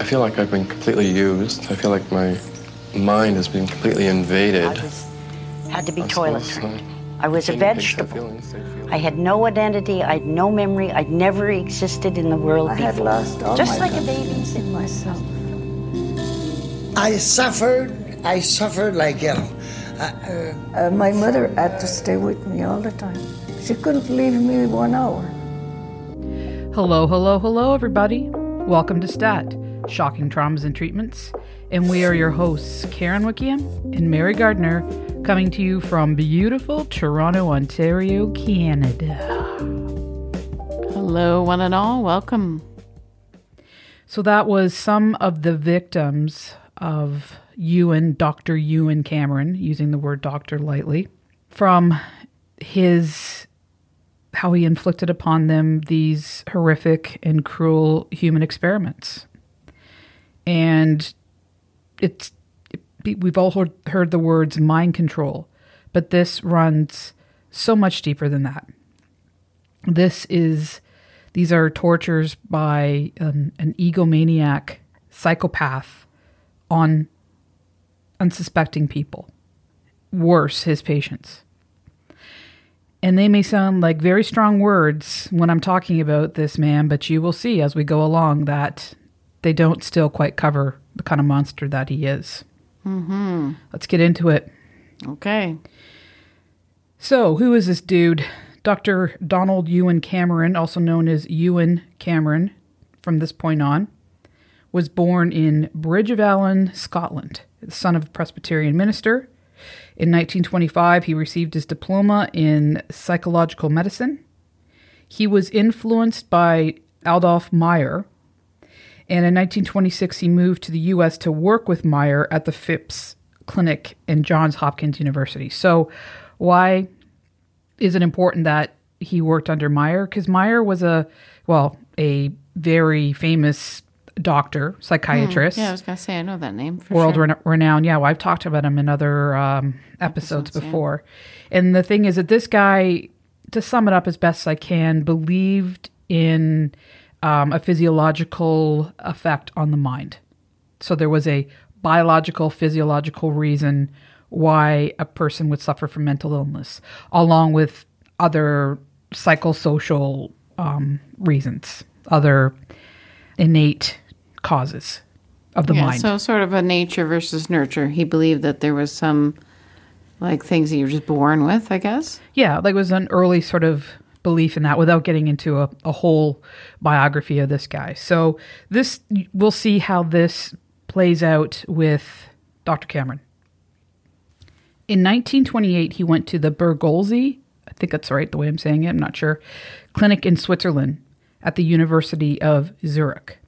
I feel like I've been completely used. I feel like my mind has been completely invaded. I was, had to be That's toiletry. awesome. I was a Can you think of vegetable. feelings that? I had no identity. I had no memory. I'd never existed in the world I before. had lost all Just my like a baby. in myself. I suffered, I suffered like hell. Uh, my mother had to stay with me all the time. She couldn't leave me one hour. Hello, hello, hello, everybody. Welcome to STAT, Shocking Traumas and Treatments. And we are your hosts, Karen Wickham and Mary Gardner, coming to you from beautiful Toronto, Ontario, Canada. Hello, one and all. Welcome. So that was some of the victims of Ewen, Dr. Ewen Cameron, using the word doctor lightly, from his how he inflicted upon them these horrific and cruel human experiments. And it's we've all heard, heard the words mind control, but this runs so much deeper than that. This is these are tortures by an, an egomaniac psychopath on unsuspecting people. Worse, his patients. And they may sound like very strong words when I'm talking about this man, but you will see as we go along that they don't still quite cover the kind of monster that he is. Mm-hmm. Let's get into it. Okay. So, who is this dude? Dr. Donald Ewen Cameron, also known as Ewen Cameron from this point on, was born in Bridge of Allan, Scotland, the son of a Presbyterian minister. In 1925, he received his diploma in psychological medicine. He was influenced by Adolf Meyer, and in 1926, he moved to the U.S. to work with Meyer at the Phipps Clinic in Johns Hopkins University. So, why is it important that he worked under Meyer? Because Meyer was a, well, a very famous doctor, psychiatrist, Yeah, I was gonna say I know that name for world sure. renowned. Yeah, well, I've talked about him in other um, episodes, Episodes, yeah. before. And the thing is that this guy, to sum it up as best I can, believed in um, a physiological effect on the mind. So there was a biological, physiological reason why a person would suffer from mental illness, along with other psychosocial um, reasons, other innate causes of the yeah, mind. so sort of a nature versus nurture. He believed that there was some like things that you were just born with, I guess. Yeah, like it was an early sort of belief in that without getting into a, a whole biography of this guy. So this we'll see how this plays out with Dr. Cameron. In 1928, he went to the Bergolzi, I think that's right the way I'm saying it, I'm not sure, clinic in Switzerland at the University of Zurich.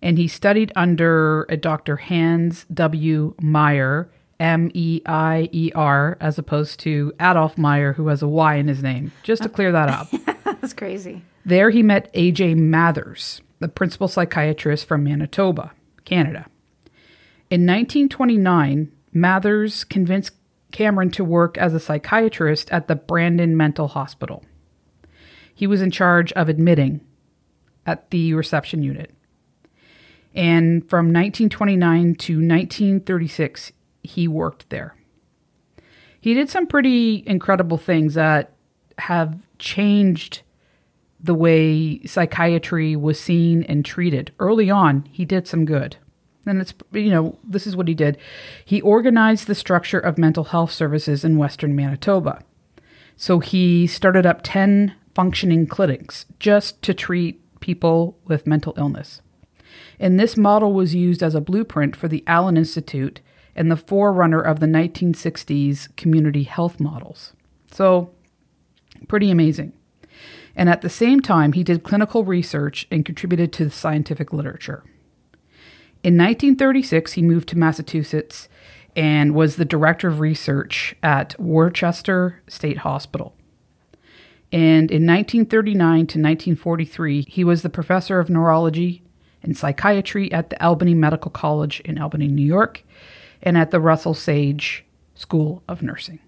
And he studied under a Dr. Hans W. Meier, M E I E R, as opposed to Adolf Meyer, who has a Y in his name, just to clear that up. That's crazy. There he met A.J. Mathers, the principal psychiatrist from Manitoba, Canada. In 1929, Mathers convinced Cameron to work as a psychiatrist at the Brandon Mental Hospital. He was in charge of admitting at the reception unit. And from 1929 to 1936, he worked there. He did some pretty incredible things that have changed the way psychiatry was seen and treated. Early on, he did some good. And it's, you know, this is what he did. He organized the structure of mental health services in Western Manitoba. So he started up 10 functioning clinics just to treat people with mental illness. And this model was used as a blueprint for the Allan Institute and the forerunner of the 1960s community health models. So, pretty amazing. And at the same time, he did clinical research and contributed to the scientific literature. In 1936, he moved to Massachusetts and was the director of research at Worcester State Hospital. And in 1939 to 1943, he was the professor of neurology and psychiatry at the Albany Medical College in Albany, New York, and at the Russell Sage School of Nursing.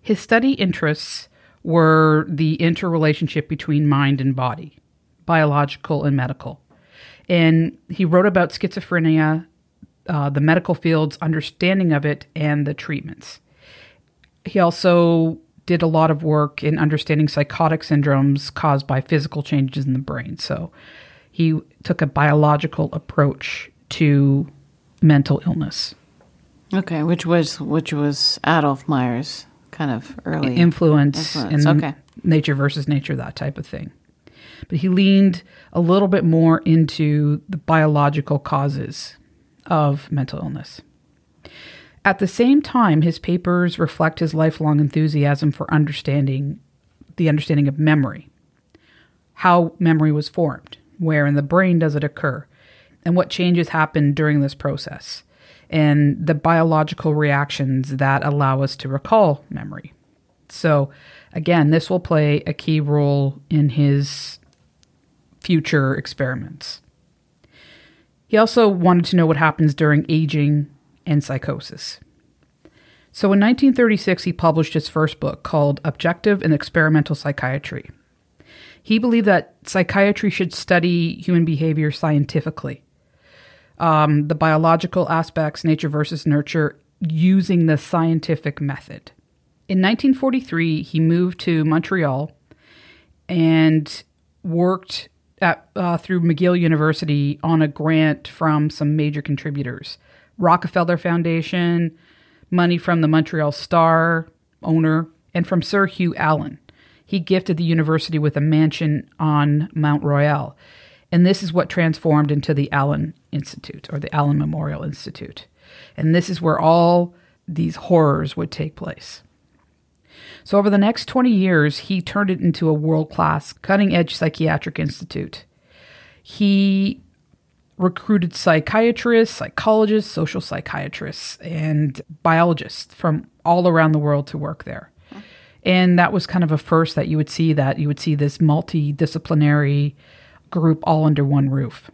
His study interests were the interrelationship between mind and body, biological and medical. And he wrote about schizophrenia, uh, the medical field's understanding of it, and the treatments. He also did a lot of work in understanding psychotic syndromes caused by physical changes in the brain. So he took a biological approach to mental illness. Okay, which was which was Adolf Meyer's kind of early influence, Influence, and okay. nature versus nature, that type of thing. But he leaned a little bit more into the biological causes of mental illness. At the same time, his papers reflect his lifelong enthusiasm for understanding the understanding of memory, how memory was formed, where in the brain does it occur, and what changes happen during this process, and the biological reactions that allow us to recall memory. So, again, this will play a key role in his future experiments. He also wanted to know what happens during aging and psychosis. So in 1936, he published his first book called Objective and Experimental Psychiatry. He believed that psychiatry should study human behavior scientifically, um, the biological aspects, nature versus nurture, using the scientific method. In 1943, he moved to Montreal and worked at, uh, through McGill University on a grant from some major contributors Rockefeller Foundation, money from the Montreal Star owner, and from Sir Hugh Allan. He gifted the university with a mansion on Mount Royal. And this is what transformed into the Allan Institute or the Allan Memorial Institute. And this is where all these horrors would take place. So, over the next 20 years, he turned it into a world class, cutting edge psychiatric institute. He recruited psychiatrists, psychologists, social psychiatrists, and biologists from all around the world to work there. And that was kind of a first that you would see that you would see this multidisciplinary group all under one roof.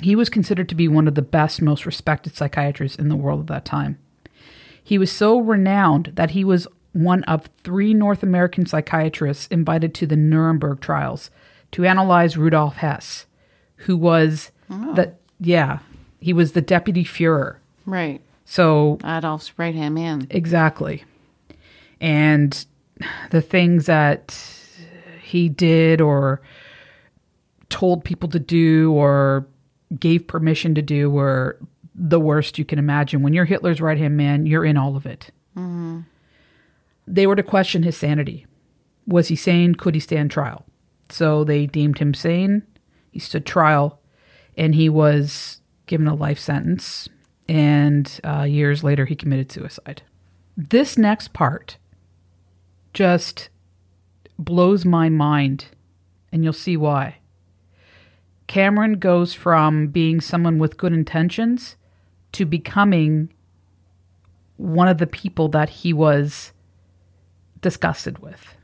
He was considered to be one of the best, most respected psychiatrists in the world at that time. He was so renowned that he was one of three North American psychiatrists invited to the Nuremberg trials to analyze Rudolf Hess, who was oh. the yeah, he was the deputy Fuhrer. Right. So Adolf's right hand man. exactly, and the things that he did or told people to do or gave permission to do were the worst you can imagine. When you're Hitler's right hand man, you're in all of it. They were to question his sanity. Was he sane? Could he stand trial? So they deemed him sane. He stood trial and he was given a life sentence. And uh, years later, he committed suicide. This next part just blows my mind, and you'll see why. Cameron goes from being someone with good intentions to becoming one of the people that he was disgusted with,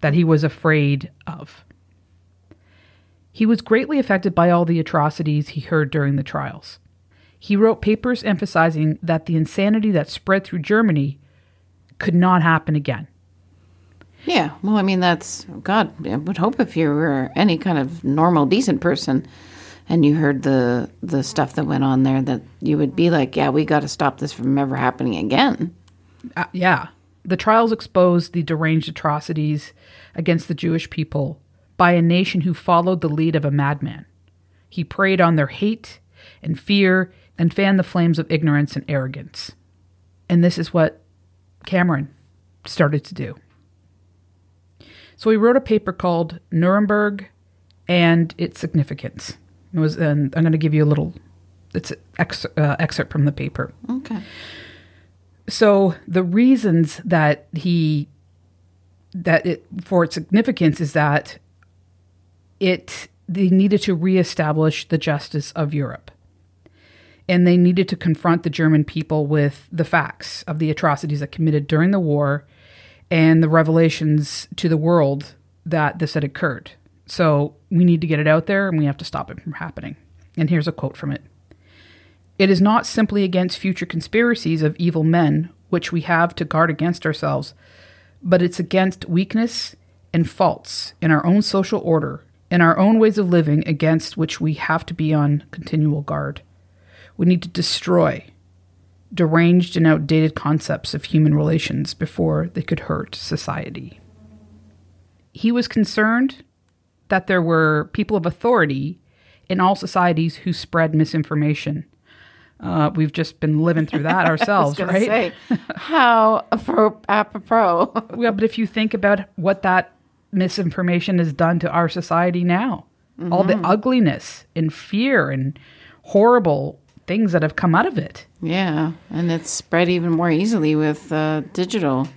that he was afraid of. He was greatly affected by all the atrocities he heard during the trials. He wrote papers emphasizing that the insanity that spread through Germany could not happen again. Yeah. Well, I mean, that's God. I would hope if you were any kind of normal, decent person, and you heard the the stuff that went on there, that you would be like, "Yeah, we got to stop this from ever happening again." Uh, yeah. The trials exposed the deranged atrocities against the Jewish people by a nation who followed the lead of a madman. He preyed on their hate and fear and fanned the flames of ignorance and arrogance. And this is what Cameron started to do. So he wrote a paper called Nuremberg and its significance. It was, and I'm going to give you a little, it's an ex, uh, excerpt from the paper. Okay. So the reasons that he that it for its significance is that it they needed to reestablish the justice of Europe. And they needed to confront the German people with the facts of the atrocities that committed during the war and the revelations to the world that this had occurred. So we need to get it out there and we have to stop it from happening. And here's a quote from it. It is not simply against future conspiracies of evil men which we have to guard against ourselves, but it's against weakness and faults in our own social order in our own ways of living against which we have to be on continual guard. We need to destroy deranged and outdated concepts of human relations before they could hurt society. He was concerned that there were people of authority in all societies who spread misinformation. Uh, we've just been living through that ourselves, right? say, how apro- apropos. Yeah, but if you think about what that misinformation has done to our society now, all the ugliness and fear and horrible things that have come out of it. yeah, and it's spread even more easily with uh, digital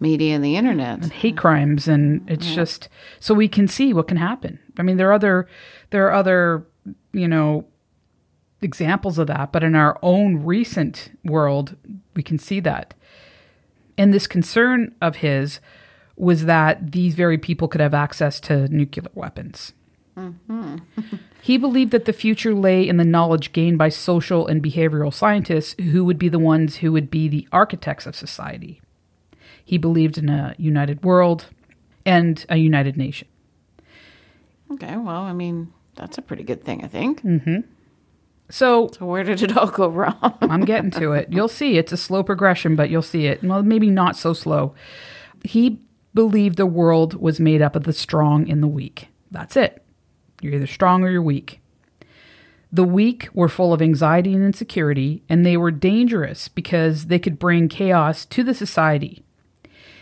media and the internet. hate crimes and it's just so we can see what can happen. I mean there are other there are other, you know, examples of that, but in our own recent world we can see that. And this concern of his was that these very people could have access to nuclear weapons. Mm-hmm. he believed that the future lay in the knowledge gained by social and behavioral scientists who would be the ones who would be the architects of society. He believed in a united world and a united nation. Okay, well, I mean, that's a pretty good thing, I think. Mm-hmm. So So where did it all go wrong? I'm getting to it. You'll see it's a slow progression, but you'll see it. Well, maybe not so slow. He believed the world was made up of the strong and the weak. That's it. You're either strong or you're weak. The weak were full of anxiety and insecurity, and they were dangerous because they could bring chaos to the society.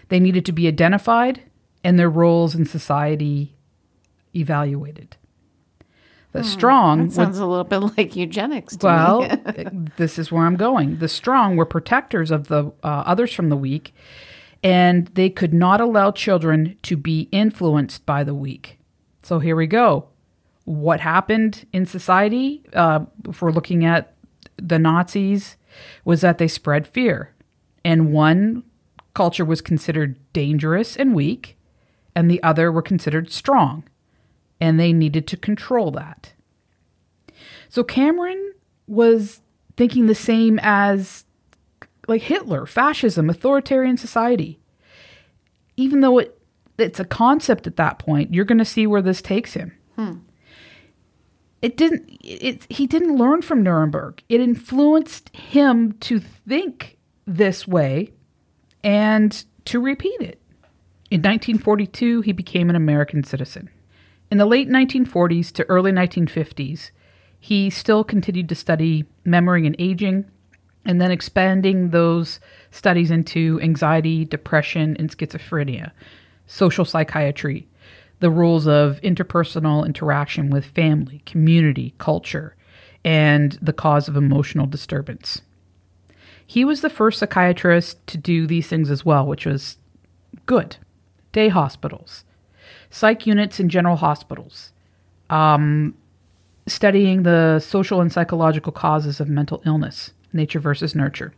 They needed to be identified and their roles in society evaluated. The strong That sounds a little bit like eugenics well, this is where I'm going. The strong were protectors of the uh, others from the weak, and they could not allow children to be influenced by the weak. So here we go. What happened in society, uh, if we're looking at the Nazis, was that they spread fear. And one culture was considered dangerous and weak, and the other were considered strong. And they needed to control that. So Cameron was thinking the same as like Hitler, fascism, authoritarian society. Even though it it's a concept at that point, you're going to see where this takes him. It didn't it he didn't learn from Nuremberg. It influenced him to think this way and to repeat it. In 1942, he became an American citizen. In the late 1940s to early 1950s, he still continued to study memory and aging, and then expanding those studies into anxiety, depression, and schizophrenia, social psychiatry, the rules of interpersonal interaction with family, community, culture, and the cause of emotional disturbance. He was the first psychiatrist to do these things as well, which was good. Day hospitals, psych units in general hospitals, um, studying the social and psychological causes of mental illness, nature versus nurture,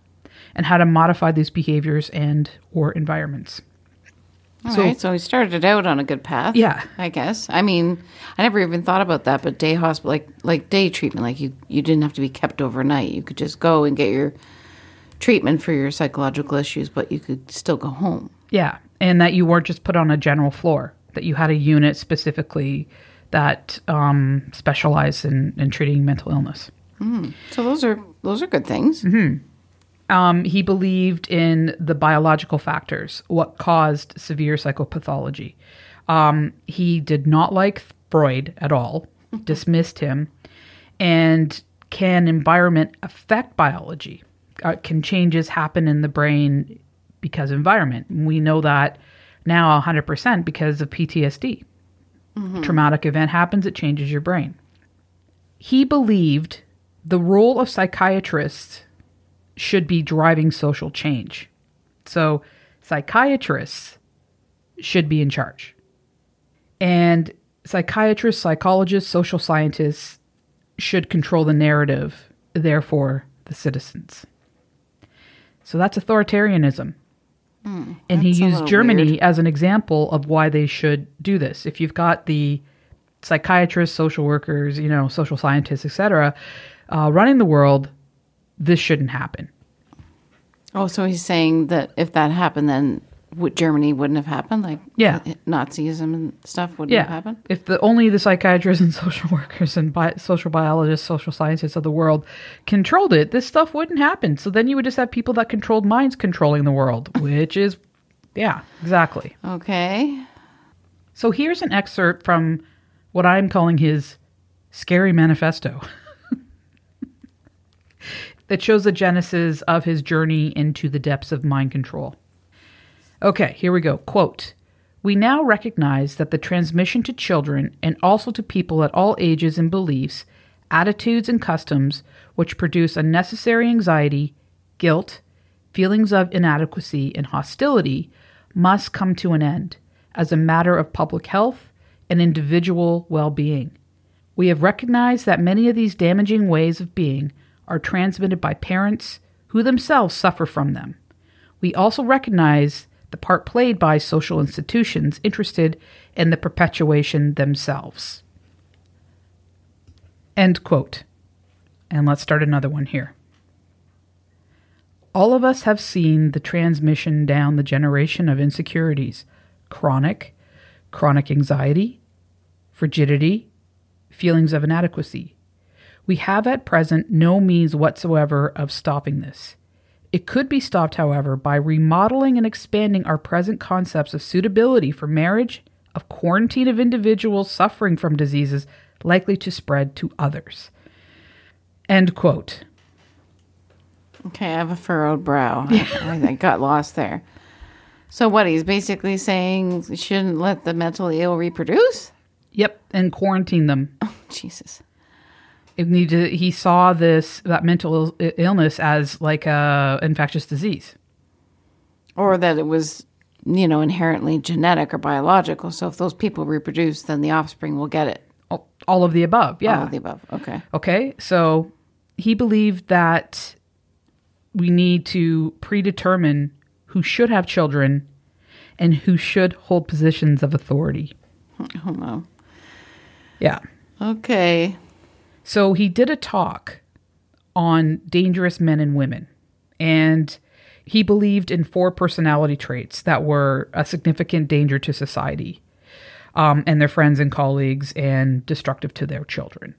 and how to modify these behaviors and or environments. All so- right, so we started out on a good path. Yeah. I guess. I mean, I never even thought about that, but day hospital, like like day treatment, like you you didn't have to be kept overnight. You could just go and get your treatment for your psychological issues, but you could still go home. Yeah, and that you weren't just put on a general floor; that you had a unit specifically that um, specialized in, in treating mental illness. So those are those are good things. Um, he believed in the biological factors, what caused severe psychopathology. Um, he did not like Freud at all, dismissed him, and can environment affect biology? Uh, can changes happen in the brain because environment? We know that now 100% because of PTSD. Traumatic event happens, it changes your brain. He believed the role of psychiatrists should be driving social change. So, psychiatrists should be in charge. And psychiatrists, psychologists, social scientists should control the narrative, therefore, the citizens. So that's authoritarianism. and he used Germany weird. as an example of why they should do this. If you've got the psychiatrists, social workers, you know, social scientists, etc., uh, running the world, this shouldn't happen. Oh, so he's saying that if that happened, then would Germany wouldn't have happened. Like Yeah. Eh, Nazism and stuff wouldn't Yeah. have happened. If the only the psychiatrists and social workers and bi- social biologists, social scientists of the world controlled it, this stuff wouldn't happen. So then you would just have people that controlled minds controlling the world, which is, yeah, exactly. Okay. So here's an excerpt from what I'm calling his scary manifesto that shows the genesis of his journey into the depths of mind control. Okay, here we go. Quote We now recognize that the transmission to children and also to people at all ages and beliefs, attitudes, and customs which produce unnecessary anxiety, guilt, feelings of inadequacy, and hostility must come to an end as a matter of public health and individual well being. We have recognized that many of these damaging ways of being are transmitted by parents who themselves suffer from them. We also recognize the part played by social institutions interested in the perpetuation themselves. End quote. And let's start another one here. All of us have seen the transmission down the generation of insecurities chronic, chronic anxiety, frigidity, feelings of inadequacy. We have at present no means whatsoever of stopping this. It could be stopped, however, by remodeling and expanding our present concepts of suitability for marriage, of quarantine of individuals suffering from diseases likely to spread to others. End quote. Okay, I have a furrowed brow. I, I got lost there. So what he's basically saying shouldn't let the mentally ill reproduce? Yep, and quarantine them. Oh, Jesus. It need to, he saw this that mental Ill- illness as like a infectious disease. Or that it was, you know, inherently genetic or biological. So if those people reproduce, then the offspring will get it. All- All of the above, yeah. All of the above. Okay. Okay, so he believed that we need to predetermine who should have children and who should hold positions of authority. Hmm, oh no. Yeah. Okay. So he did a talk on dangerous men and women, and he believed in four personality traits that were a significant danger to society um, and their friends and colleagues and destructive to their children.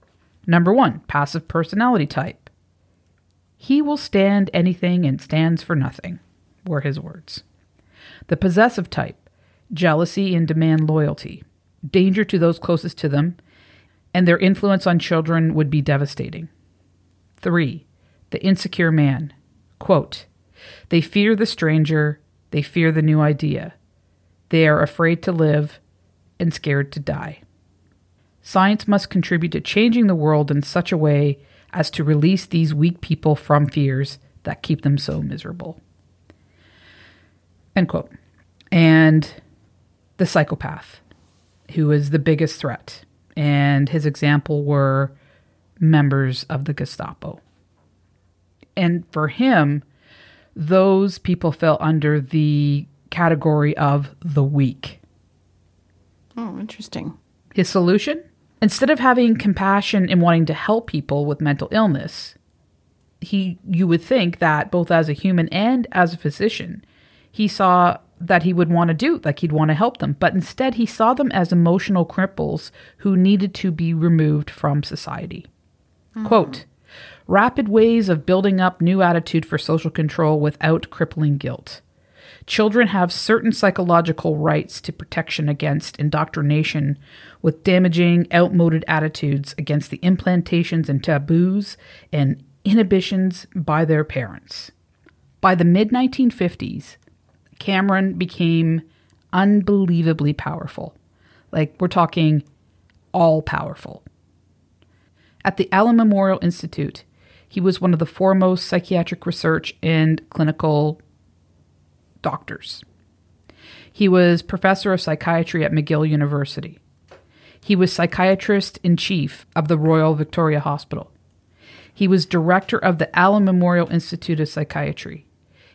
Number one, passive personality type. He will stand anything and stands for nothing, were his words. The possessive type, jealousy and demand loyalty, danger to those closest to them, and their influence on children would be devastating. Three, the insecure man. Quote, they fear the stranger, they fear the new idea. They are afraid to live and scared to die. Science must contribute to changing the world in such a way as to release these weak people from fears that keep them so miserable. End quote. And the psychopath, who is the biggest threat. And his example were members of the Gestapo. And for him, those people fell under the category of the weak. Oh, interesting. His solution? Instead of having compassion and wanting to help people with mental illness, he you would think that both as a human and as a physician, he saw that he would want to do, like he'd want to help them, but instead he saw them as emotional cripples who needed to be removed from society. Mm-hmm. Quote, rapid ways of building up new attitude for social control without crippling guilt. Children have certain psychological rights to protection against indoctrination with damaging, outmoded attitudes against the implantations and taboos and inhibitions by their parents. By the mid 1950s, Cameron became unbelievably powerful. Like, we're talking all powerful. At the Allan Memorial Institute, he was one of the foremost psychiatric research and clinical doctors. He was professor of psychiatry at McGill University. He was psychiatrist in chief of the Royal Victoria Hospital. He was director of the Allan Memorial Institute of Psychiatry.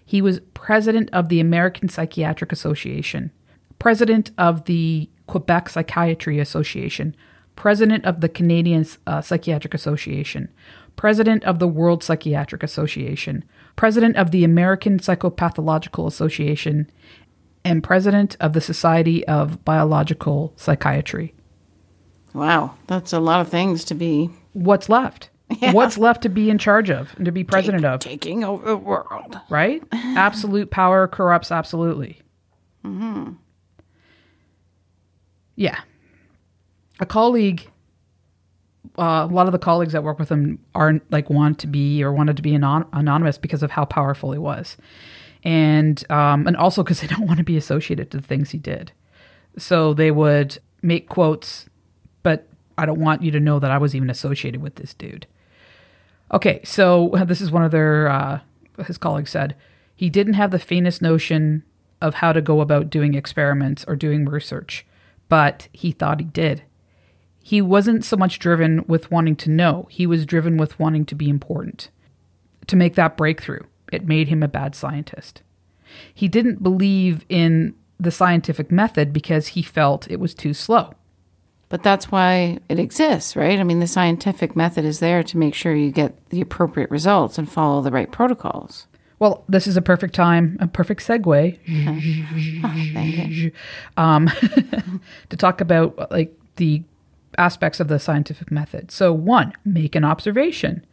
He was president of the American Psychiatric Association, president of the Quebec Psychiatry Association, president of the Canadian uh, Psychiatric Association, president of the World Psychiatric Association, president of the American Psychopathological Association, and president of the Society of Biological Psychiatry. Wow, that's a lot of things to be What's left? What's left to be in charge of and to be president of? taking over the world. right? Absolute power corrupts absolutely. Yeah. A colleague, uh, a lot of the colleagues that work with him aren't like want to be or wanted to be anon- anonymous because of how powerful he was, and um, and also because they don't want to be associated to the things he did. So they would make quotes, but I don't want you to know that I was even associated with this dude. Okay, so this is one of their uh, his colleagues said he didn't have the faintest notion of how to go about doing experiments or doing research, but he thought he did. He wasn't so much driven with wanting to know; he was driven with wanting to be important, to make that breakthrough. It made him a bad scientist. He didn't believe in the scientific method because he felt it was too slow. But that's why it exists, right? I mean, the scientific method is there to make sure you get the appropriate results and follow the right protocols. Well, this is a perfect time, a perfect segue Thank you. um, to talk about like the aspects of the scientific method. So, one, make an observation.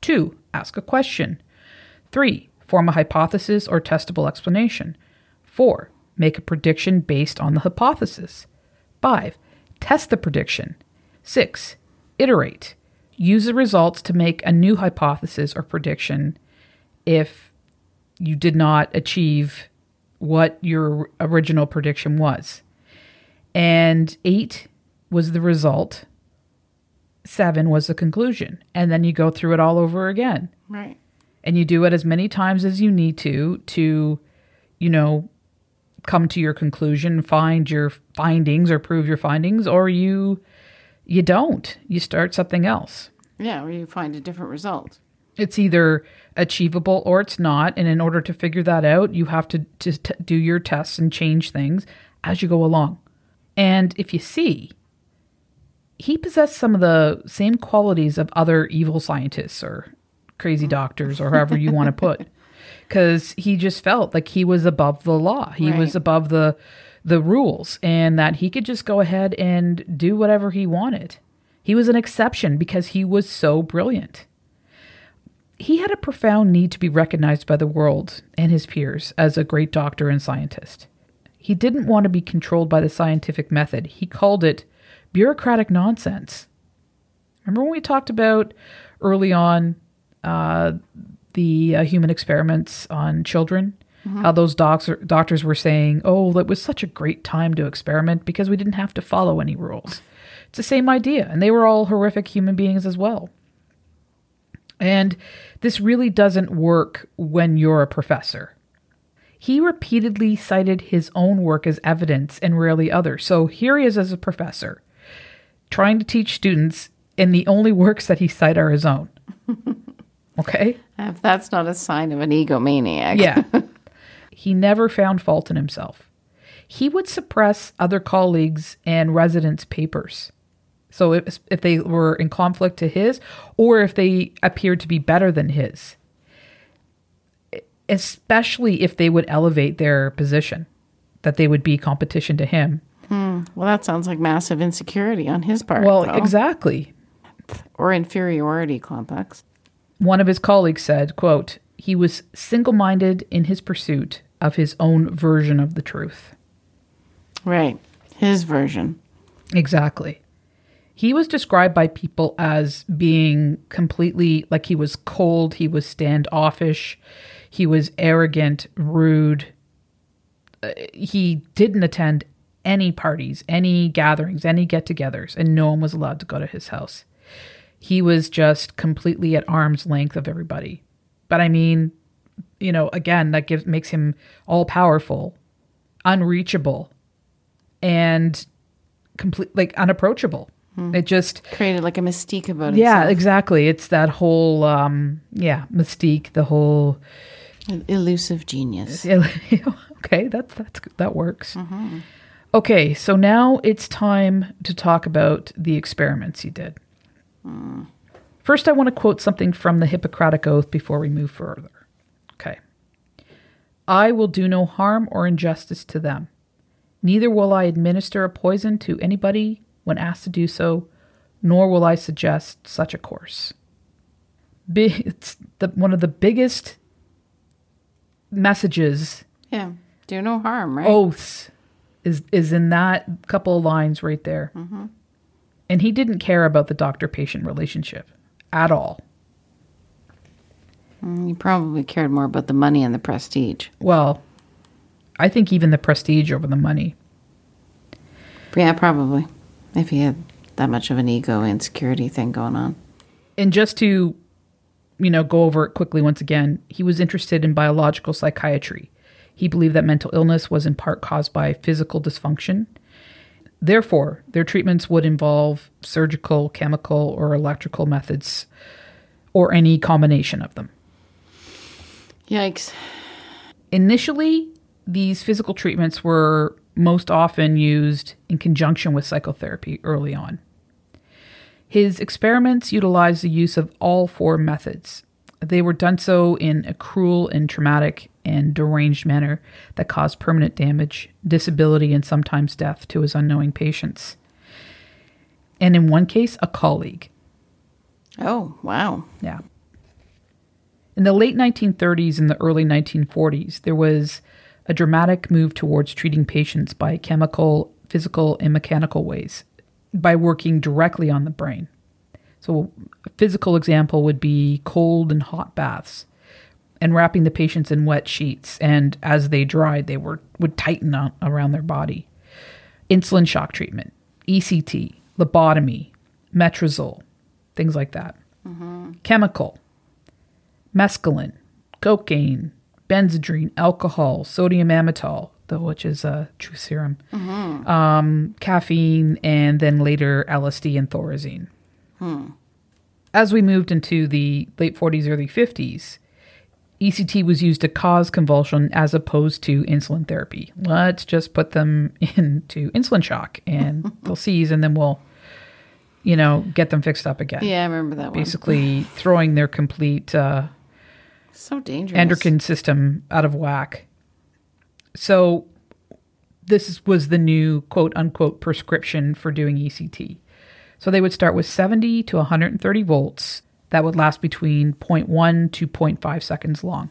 Two, ask a question. Three, form a hypothesis or testable explanation. Four, make a prediction based on the hypothesis. Five, test the prediction. Six, iterate. Use the results to make a new hypothesis or prediction if you did not achieve what your original prediction was. And eight was the result, seven was the conclusion. And then you go through it all over again. Right. And you do it as many times as you need to, to, you know, come to your conclusion, find your findings or prove your findings, or you you don't. You start something else Yeah, or you find a different result. it's either achievable or it's not and in order to figure that out you have to just t- do your tests and change things as you go along and if you see he possessed some of the same qualities of other evil scientists or crazy oh. doctors or however you want to put because he just felt like he was above the law he was above the the rules and that he could just go ahead and do whatever he wanted he was an exception because he was so brilliant he had a profound need to be recognized by the world and his peers as a great doctor and scientist. He didn't want to be controlled by the scientific method. He called it bureaucratic nonsense. Remember when we talked about early on uh, the uh, human experiments on children? How those docs doctors were saying, oh, that was such a great time to experiment because we didn't have to follow any rules. It's the same idea. And they were all horrific human beings as well. And this really doesn't work when you're a professor. He repeatedly cited his own work as evidence and rarely others. So here he is as a professor, trying to teach students, and the only works that he cite are his own. Okay? If that's not a sign of an egomaniac. Yeah. he never found fault in himself. He would suppress other colleagues and residents' papers. So if, if they were in conflict to his, or if they appeared to be better than his, especially if they would elevate their position, that they would be competition to him. Hmm. Well, that sounds like massive insecurity on his part. Well, though. exactly. Or inferiority complex. One of his colleagues said, quote, he was single-minded in his pursuit of his own version of the truth. Right. His version. Exactly. He was described by people as being completely like he was cold, he was standoffish, he was arrogant, rude. Uh, he didn't attend any parties, any gatherings, any get togethers, and no one was allowed to go to his house. He was just completely at arm's length of everybody. But I mean, you know, again, that gives makes him all powerful, unreachable, and complete like unapproachable. It just Created like a mystique about it. yeah, exactly. It's that whole um yeah, mystique, the whole An elusive genius. okay, that's that's that works. Okay, so now it's time to talk about the experiments he did. First, I want to quote something from the Hippocratic Oath before we move further. Okay. I will do no harm or injustice to them. Neither will I administer a poison to anybody when asked to do so, nor will I suggest such a course. It's the, one of the biggest messages, Yeah. Do no harm, right? oaths, is, is in that couple of lines right there. Mm-hmm. And he didn't care about the doctor patient relationship at all. Mm, he probably cared more about the money and the prestige. Well, I think even the prestige over the money. Yeah, probably. If he had that much of an ego insecurity thing going on. And just to, you know, go over it quickly once again, he was interested in biological psychiatry. He believed that mental illness was in part caused by physical dysfunction. Therefore, their treatments would involve surgical, chemical, or electrical methods, or any combination of them. Yikes. Initially, these physical treatments were most often used in conjunction with psychotherapy early on. His experiments utilized the use of all four methods. They were done so in a cruel and traumatic and deranged manner that caused permanent damage, disability, and sometimes death to his unknowing patients. And in one case, a colleague. Oh, wow. Yeah. In the late 1930s and the early 1940s, there was a dramatic move towards treating patients by chemical, physical, and mechanical ways by working directly on the brain. So, a physical example would be cold and hot baths and wrapping the patients in wet sheets. And as they dried, they were, would tighten on, around their body. Insulin shock treatment, ECT, lobotomy, metrazole, things like that. Mm-hmm. Chemical, mescaline, cocaine, benzedrine, alcohol, sodium amytal, which is a true serum, mm-hmm. um, caffeine, and then later LSD and thorazine. Hmm. As we moved into the late 40s, early 50s, ECT was used to cause convulsion as opposed to insulin therapy. Let's just put them into insulin shock and they'll seize and then we'll, you know, get them fixed up again. Yeah, I remember that one. Basically, throwing their complete uh, So dangerous. endocrine system out of whack. So, this was the new quote unquote prescription for doing ECT. So, they would start with 70 to 130 volts that would last between 0.1 to 0.5 seconds long.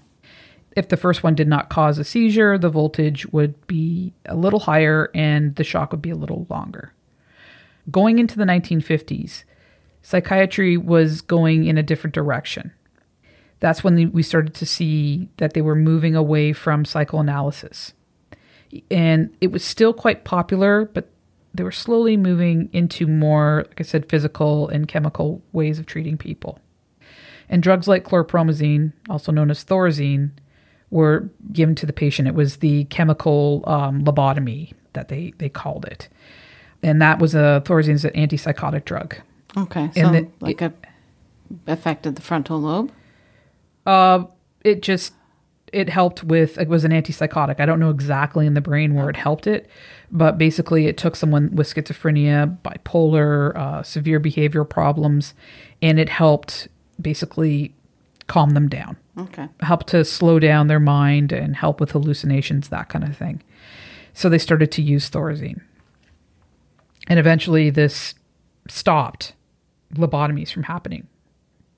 If the first one did not cause a seizure, the voltage would be a little higher and the shock would be a little longer. Going into the 1950s, psychiatry was going in a different direction that's when we started to see that they were moving away from psychoanalysis. And it was still quite popular, but they were slowly moving into more, like I said, physical and chemical ways of treating people. And drugs like chlorpromazine, also known as thorazine, were given to the patient. It was the chemical um, lobotomy that they, they called it. And that was a thorazine is an antipsychotic drug. Okay. So, the- like, a affected the frontal lobe? Uh, it just it helped with it was an antipsychotic. I don't know exactly in the brain where it helped it, but basically it took someone with schizophrenia, bipolar, uh, severe behavioral problems, and it helped basically calm them down, Okay. help to slow down their mind, and help with hallucinations, that kind of thing. So they started to use thorazine, and eventually this stopped lobotomies from happening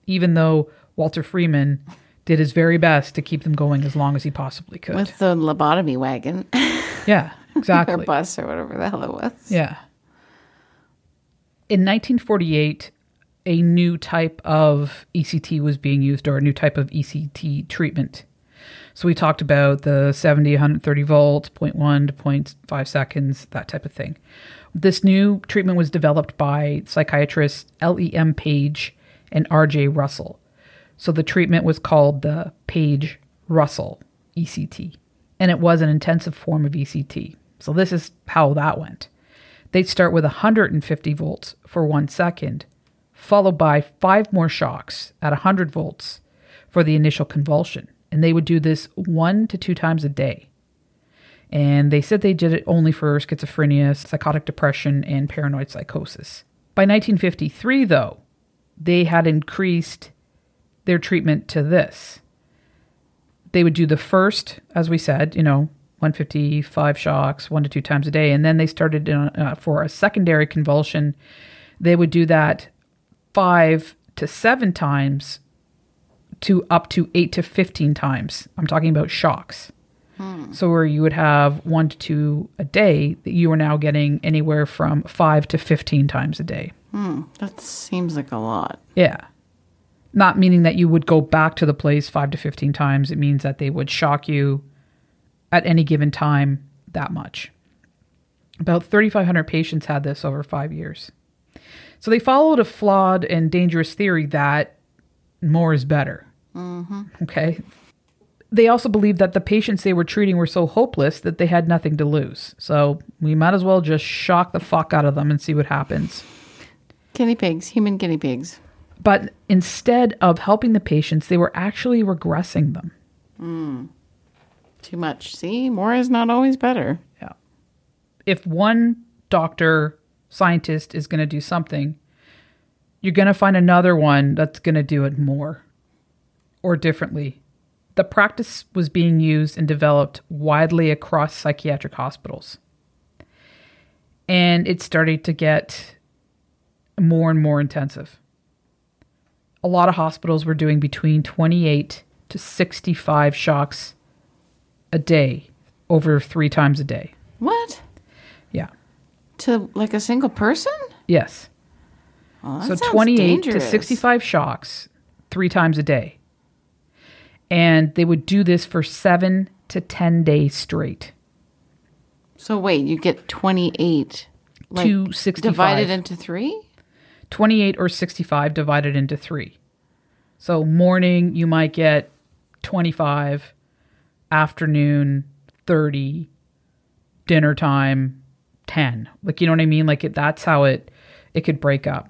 even though Walter Freeman did his very best to keep them going as long as he possibly could. With the lobotomy wagon yeah, exactly. or bus or whatever the hell it was. Yeah. In 1948, a new type of ECT was being used, or a new type of ECT treatment. So we talked about the 70, 130 volts, 0.1 to 0.5 seconds, that type of thing. This new treatment was developed by psychiatrists L.E.M. Page and R.J. Russell. So the treatment was called the Page Russell ECT, and it was an intensive form of ECT. So this is how that went. They'd start with 150 volts for one second, followed by five more shocks at 100 volts for the initial convulsion. And they would do this one to two times a day. And they said they did it only for schizophrenia, psychotic depression, and paranoid psychosis. By 1953, though, they had increased their treatment to this they would do the first, as we said, you know, 155 shocks, one to two times a day. And then they started uh, uh, for a secondary convulsion. They would do that five to seven times to up to eight to 15 times. I'm talking about shocks. Hmm. So, where you would have one to two a day, that you are now getting anywhere from five to 15 times a day. Hmm. That seems like a lot. Yeah. Not meaning that you would go back to the place five to 15 times. It means that they would shock you at any given time that much. About 3,500 patients had this over five years. So they followed a flawed and dangerous theory that more is better. Mm-hmm. Okay. They also believed that the patients they were treating were so hopeless that they had nothing to lose. So we might as well just shock the fuck out of them and see what happens. Guinea pigs, human guinea pigs. But instead of helping the patients, they were actually regressing them. Mm. Too much. See, more is not always better. Yeah. If one doctor, scientist is going to do something, you're going to find another one that's going to do it more or differently. The practice was being used and developed widely across psychiatric hospitals. And it started to get more and more intensive. A lot of hospitals were doing between 28 to 65 shocks a day over three times a day. What? To like a single person? Yes. Oh, so sounds 28 dangerous. to 65 shocks three times a day. And they would do this for seven to 10 days straight. So wait, you get 28 like, To 65. divided into 3? 28 or 65 divided into three. So morning, you might get 25, afternoon, 30, dinner time, 10. Like, you know what I mean? Like, it, that's how it, it could break up.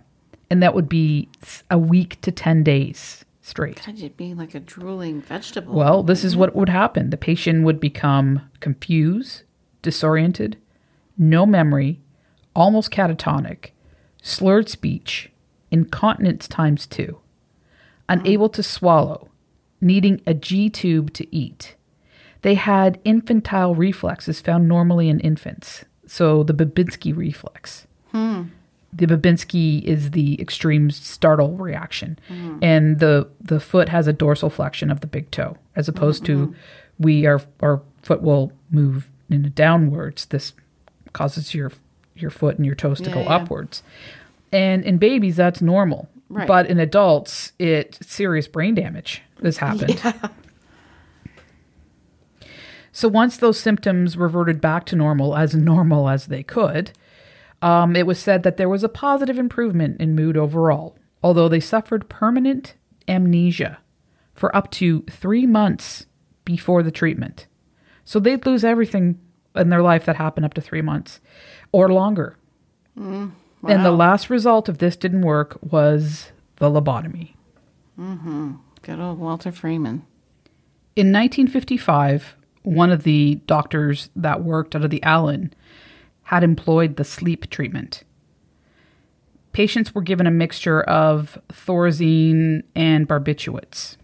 And that would be a week to 10 days straight. God, you'd be like a drooling vegetable. Well, this is what would happen. The patient would become confused, disoriented, no memory, almost catatonic, slurred speech, incontinence times two, unable to swallow, needing a G tube to eat. They had infantile reflexes found normally in infants, so the Babinski reflex. Hmm. The Babinski is the extreme startle reaction, hmm. and the the foot has a dorsal flexion of the big toe, as opposed to mm-hmm. we our our foot will move in a downwards. This causes your your foot and your toes to Yeah, go yeah. upwards, and in babies that's normal, Right. but in adults it serious brain damage has happened. So once those symptoms reverted back to normal, as normal as they could, um, it was said that there was a positive improvement in mood overall, although they suffered permanent amnesia for up to three months before the treatment. So they'd lose everything in their life that happened up to three months or longer. And the last result of this didn't work was the lobotomy. Mm-hmm. Good old Walter Freeman. In 1955, one of the doctors that worked out of the Allan had employed the sleep treatment. Patients were given a mixture of Thorazine and barbiturates.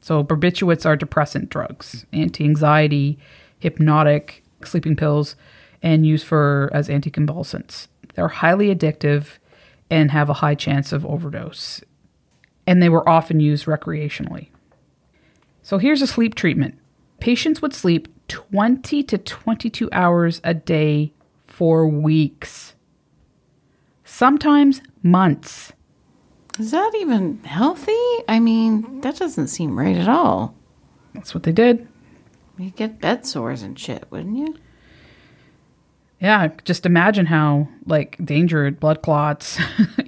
So, barbiturates are depressant drugs, anti anxiety, hypnotic, sleeping pills, and used for as anticonvulsants. They're highly addictive and have a high chance of overdose. And they were often used recreationally. So here's a sleep treatment. Patients would sleep 20 to 22 hours a day for weeks, sometimes months. Is that even healthy? I mean, that doesn't seem right at all. That's what they did. You'd get bed sores and shit, wouldn't you? Yeah, just imagine how like danger, blood clots.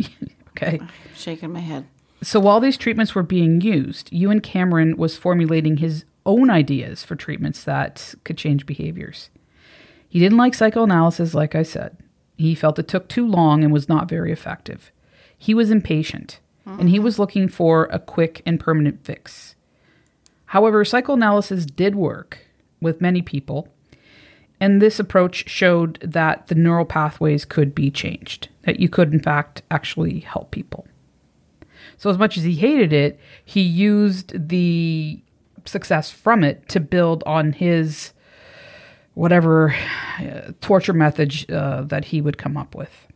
okay. Shaking my head. So while these treatments were being used, Ewen Cameron was formulating his own ideas for treatments that could change behaviors. He didn't like psychoanalysis, like I said. He felt it took too long and was not very effective. He was impatient, and he mm-hmm. was looking for a quick and permanent fix. However, psychoanalysis did work with many people, and this approach showed that the neural pathways could be changed, that you could, in fact, actually help people. So as much as he hated it, he used the success from it to build on his whatever uh, torture methods uh, that he would come up with.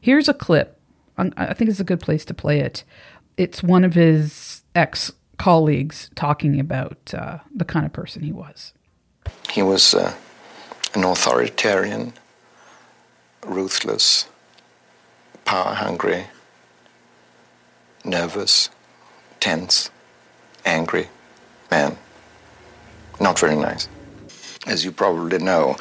Here's a clip. I think it's a good place to play it. It's one of his ex colleagues talking about uh, the kind of person he was. He was uh, an authoritarian, ruthless, power hungry, nervous, tense, angry man. Not very nice. As you probably know,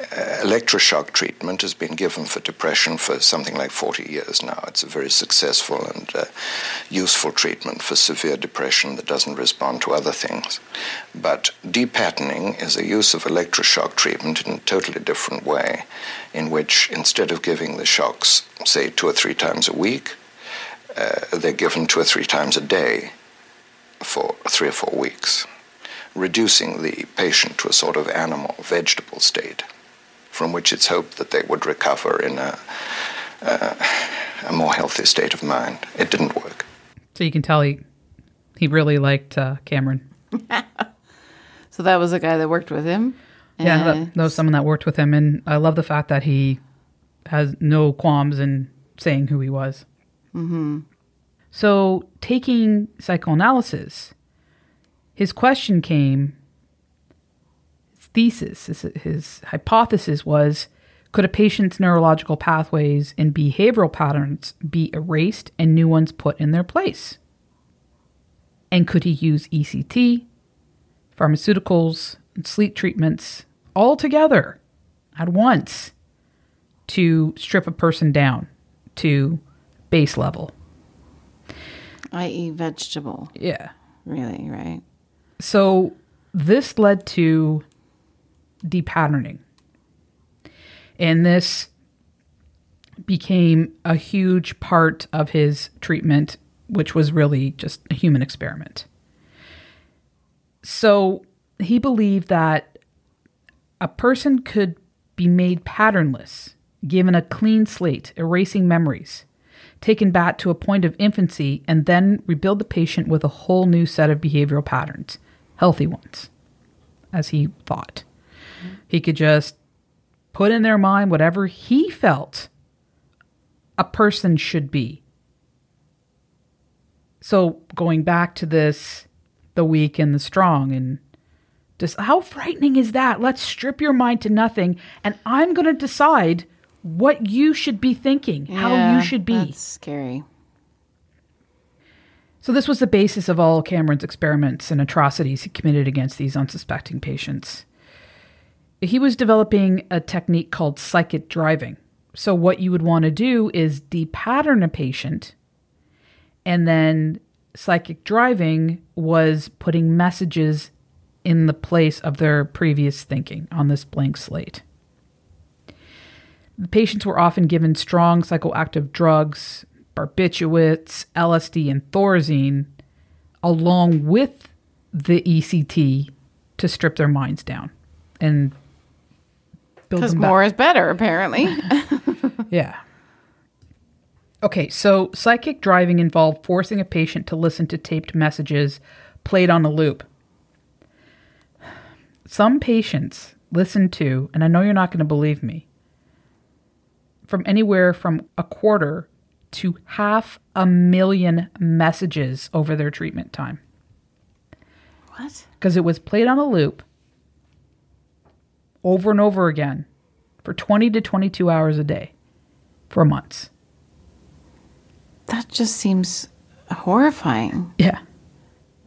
uh, electroshock treatment has been given for depression for something like 40 years now. It's a very successful and uh, useful treatment for severe depression that doesn't respond to other things. But depatterning is a use of electroshock treatment in a totally different way, in which instead of giving the shocks, say, two or three times a week, uh, they're given two or three times a day for three or four weeks, reducing the patient to a sort of animal, vegetable state, from which it's hoped that they would recover in a, uh, a more healthy state of mind. It didn't work. So you can tell he he really liked uh, Cameron. So that was the guy that worked with him. Yeah, that, that was someone that worked with him, and I love the fact that he has no qualms in saying who he was. Mm-hmm. So, taking psychoanalysis, his question came. His thesis, his, his hypothesis was: Could a patient's neurological pathways and behavioral patterns be erased and new ones put in their place? And could he use ECT, pharmaceuticals, and sleep treatments all together at once to strip a person down to base level. i.e., vegetable. Yeah. Really, right? So this led to depatterning. And this became a huge part of his treatment, which was really just a human experiment. So he believed that a person could be made patternless, given a clean slate, erasing memories, taken back to a point of infancy, and then rebuild the patient with a whole new set of behavioral patterns, healthy ones, as he thought. He could just put in their mind whatever he felt a person should be. So going back to this, the weak and the strong, and just how frightening is that? Let's strip your mind to nothing, and I'm going to decide what you should be thinking, how you should be. That's scary. So, this was the basis of all Cameron's experiments and atrocities he committed against these unsuspecting patients. He was developing a technique called psychic driving. So, what you would want to do is depattern a patient, and then psychic driving was putting messages in the place of their previous thinking on this blank slate. The patients were often given strong psychoactive drugs, barbiturates, LSD, and Thorazine, along with the ECT to strip their minds down and build Because more is better, apparently. Yeah. Okay, so psychic driving involved forcing a patient to listen to taped messages played on a loop. Some patients listen to, and I know you're not going to believe me, from anywhere from a quarter to half a million messages over their treatment time what? because it was played on a loop over and over again for 20 to 22 hours a day for months. That just seems horrifying. Yeah.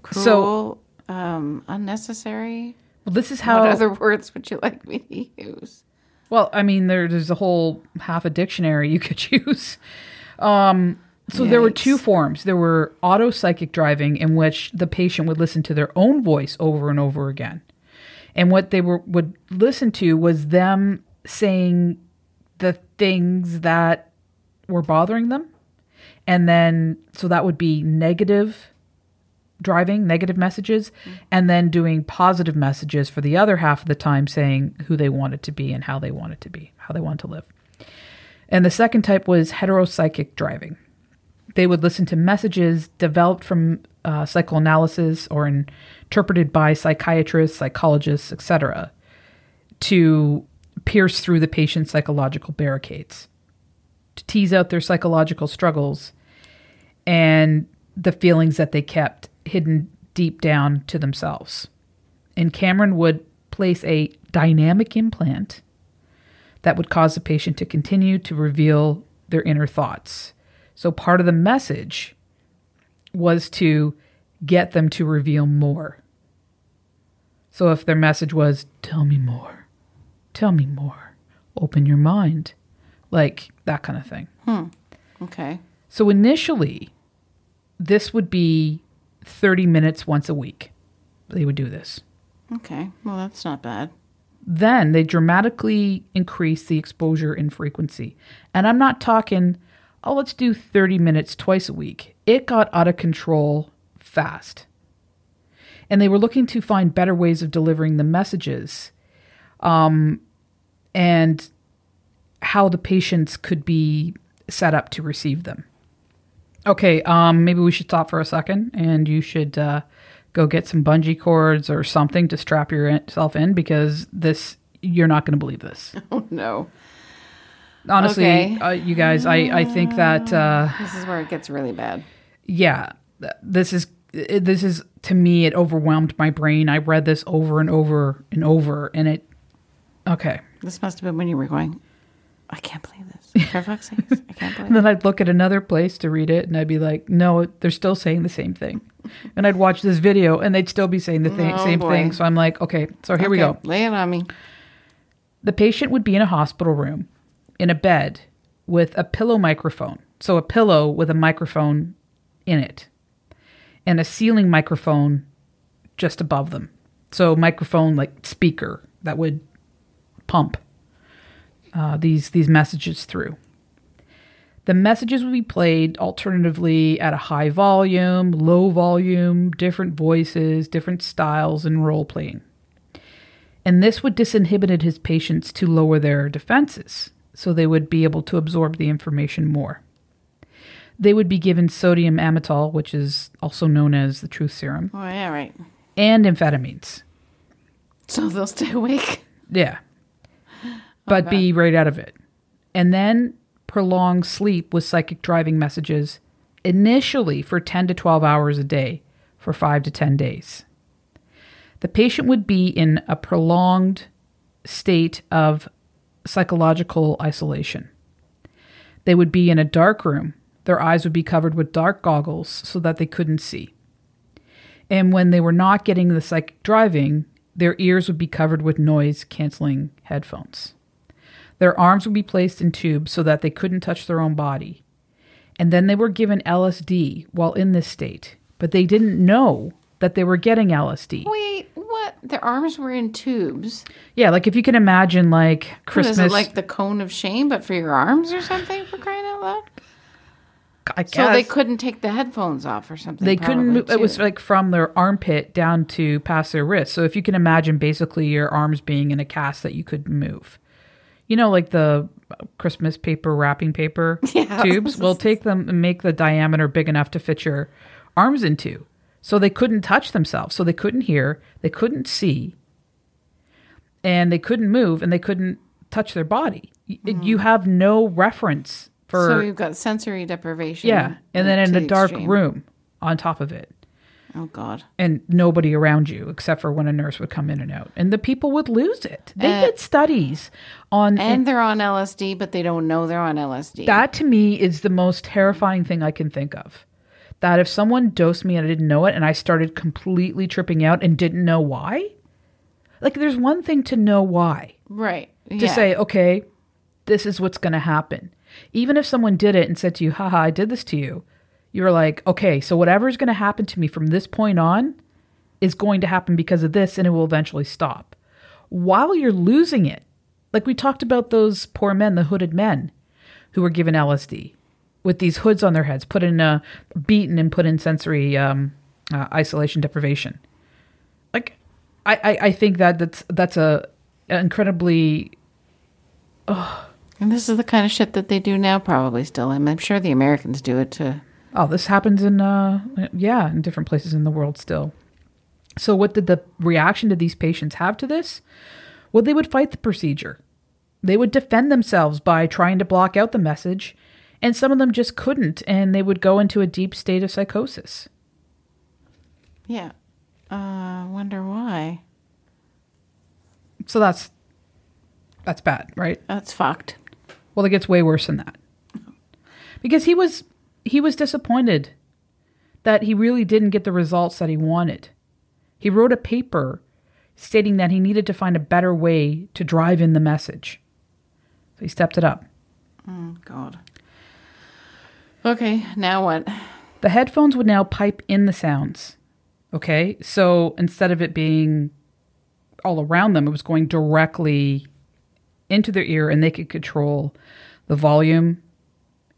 Cruel, um, unnecessary. Well, this is how. What other words would you like me to use? Well, I mean, there, there's a whole half a dictionary you could use. Um, so there were two forms. There were auto psychic driving, in which the patient would listen to their own voice over and over again, and what they were would listen to was them saying the things that were bothering them, and then so that would be negative driving negative messages and then doing positive messages for the other half of the time saying who they wanted to be and how they wanted to be how they want to live and the second type was heteropsychic driving they would listen to messages developed from uh, psychoanalysis or interpreted by psychiatrists, psychologists, etc., to pierce through the patient's psychological barricades, to tease out their psychological struggles and the feelings that they kept hidden deep down to themselves. And Cameron would place a dynamic implant that would cause the patient to continue to reveal their inner thoughts. So part of the message was to get them to reveal more. So if their message was, tell me more, tell me more, open your mind, like that kind of thing. Hmm. Okay. So initially, this would be 30 minutes once a week. They would do this. Okay. Well, that's not bad. Then they dramatically increase the exposure and frequency. And I'm not talking, oh, let's do 30 minutes twice a week. It got out of control fast. And they were looking to find better ways of delivering the messages um, and how the patients could be set up to receive them. Okay, um, maybe we should stop for a second and you should uh, go get some bungee cords or something to strap yourself in because this, you're not going to believe this. Oh no. Honestly, Okay. uh, you guys, I, I think that, uh, This is where it gets really bad. yeah, this is, this is, to me, it overwhelmed my brain. I read this over and over and over and it, okay. This must have been when you were going. I can't believe this. For fuck's I can't believe And then I'd look at another place to read it and I'd be like, no, they're still saying the same thing. And I'd watch this video and they'd still be saying the thing, Oh, same boy. thing. So I'm like, okay, so here we go. Lay it on me. The patient would be in a hospital room in a bed with a pillow microphone. So a pillow with a microphone in it and a ceiling microphone just above them. So microphone like speaker that would pump uh, these these messages through. The messages would be played alternatively at a high volume, low volume, different voices, different styles, and role playing. And this would disinhibit his patients to lower their defenses, so they would be able to absorb the information more. They would be given sodium amytal, which is also known as the truth serum, Oh yeah, right. and amphetamines. So they'll stay awake. Yeah. But be right out of it. And then prolonged sleep with psychic driving messages, initially for 10 to 12 hours a day for 5 to 10 days. The patient would be in a prolonged state of psychological isolation. They would be in a dark room. Their eyes would be covered with dark goggles so that they couldn't see. And when they were not getting the psychic driving, their ears would be covered with noise canceling headphones. Their arms would be placed in tubes so that they couldn't touch their own body. And then they were given LSD while in this state, but they didn't know that they were getting LSD. Wait, what? Their arms were in tubes. Yeah, like if you can imagine like What Christmas is it like the cone of shame, but for your arms or something? For crying out loud! I So they couldn't take the headphones off or something. they couldn't move it was like from their armpit down to past their wrist so if you can imagine basically your arms being in a cast that you could move you know like the christmas paper wrapping paper tubes? We'll take them and make the diameter big enough to fit your arms into. So they couldn't touch themselves. So they couldn't hear. They couldn't see. And they couldn't move and they couldn't touch their body. Y- you mm. have no reference for so you've got sensory deprivation. yeah. And then in a the dark extreme. room on top of it Oh God. and nobody around you except for when a nurse would come in and out and the people would lose it they Uh, did studies on And they're on LSD, but they don't know they're on LSD. that to me is the most terrifying thing i can think of that if someone dosed me and i didn't know it and i started completely tripping out and didn't know why like there's one thing to know why right. to yeah. say okay this is what's going to happen even if someone did it and said to you haha i did this to you you're like okay so whatever's going to happen to me from this point on is going to happen because of this and it will eventually stop while you're losing it like we talked about those poor men the hooded men who were given lsd with these hoods on their heads put in uh, beaten and put in sensory um, uh, isolation deprivation like I, I i think that that's that's a incredibly And this is the kind of shit that they do now, probably still. I mean, I'm sure the Americans do it to Oh, this happens in uh yeah, in different places in the world still. So what did the reaction did these patients have to this? Well, they would fight the procedure. They would defend themselves by trying to block out the message, and some of them just couldn't and they would go into a deep state of psychosis. Yeah. Uh, wonder why. So that's that's bad, right? That's fucked. Well, it gets way worse than that. Because he was he was disappointed that he really didn't get the results that he wanted. He wrote a paper stating that he needed to find a better way to drive in the message. So he stepped it up. Oh, God. Okay, now what? The headphones would now pipe in the sounds. Okay? So instead of it being all around them, it was going directly into their ear and they could control the volume.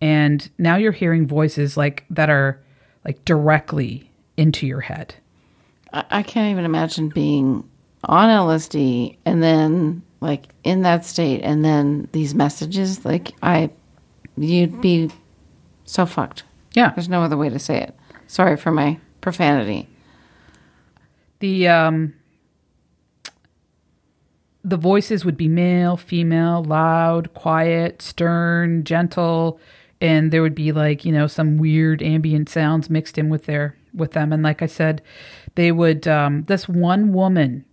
And now you're hearing voices like that are like directly into your head. I, I can't even imagine being on LSD and then like in that state and then these messages. Like, I, you'd be so fucked. Yeah. There's no other way to say it. Sorry for my profanity. The um the voices would be male, female, loud, quiet, stern, gentle, and there would be like, you know, some weird ambient sounds mixed in with their with them and like I said, they would um this one woman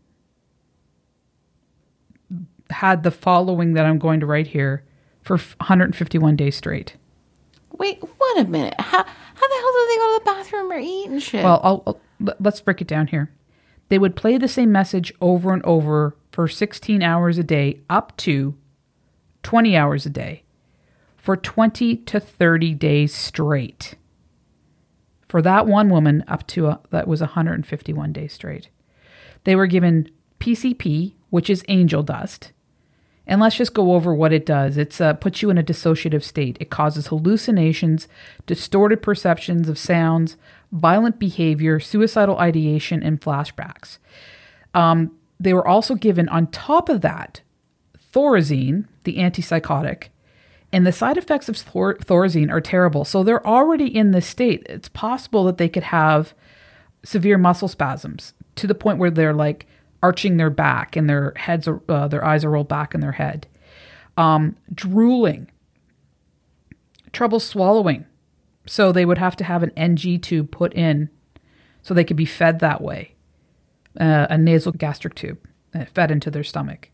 had the following that I'm going to write here for 151 days straight. Wait, what a minute. How, how the hell do they go to the bathroom or eat and shit? Well, I'll, I'll, let's break it down here. They would play the same message over and over for 16 hours a day, up to 20 hours a day, for 20 to 30 days straight. For that one woman, up to a, that was 151 days straight. They were given PCP, which is angel dust. And let's just go over what it does. It uh, puts you in a dissociative state. It causes hallucinations, distorted perceptions of sounds, violent behavior, suicidal ideation, and flashbacks. Um, they were also given, on top of that, Thorazine, the antipsychotic. And the side effects of Thor- Thorazine are terrible. So they're already in this state. It's possible that they could have severe muscle spasms to the point where they're like arching their back and their heads are, uh, their eyes are rolled back in their head. Um, drooling. Trouble swallowing. So they would have to have an ng tube put in so they could be fed that way. Uh, a nasal gastric tube uh, fed into their stomach.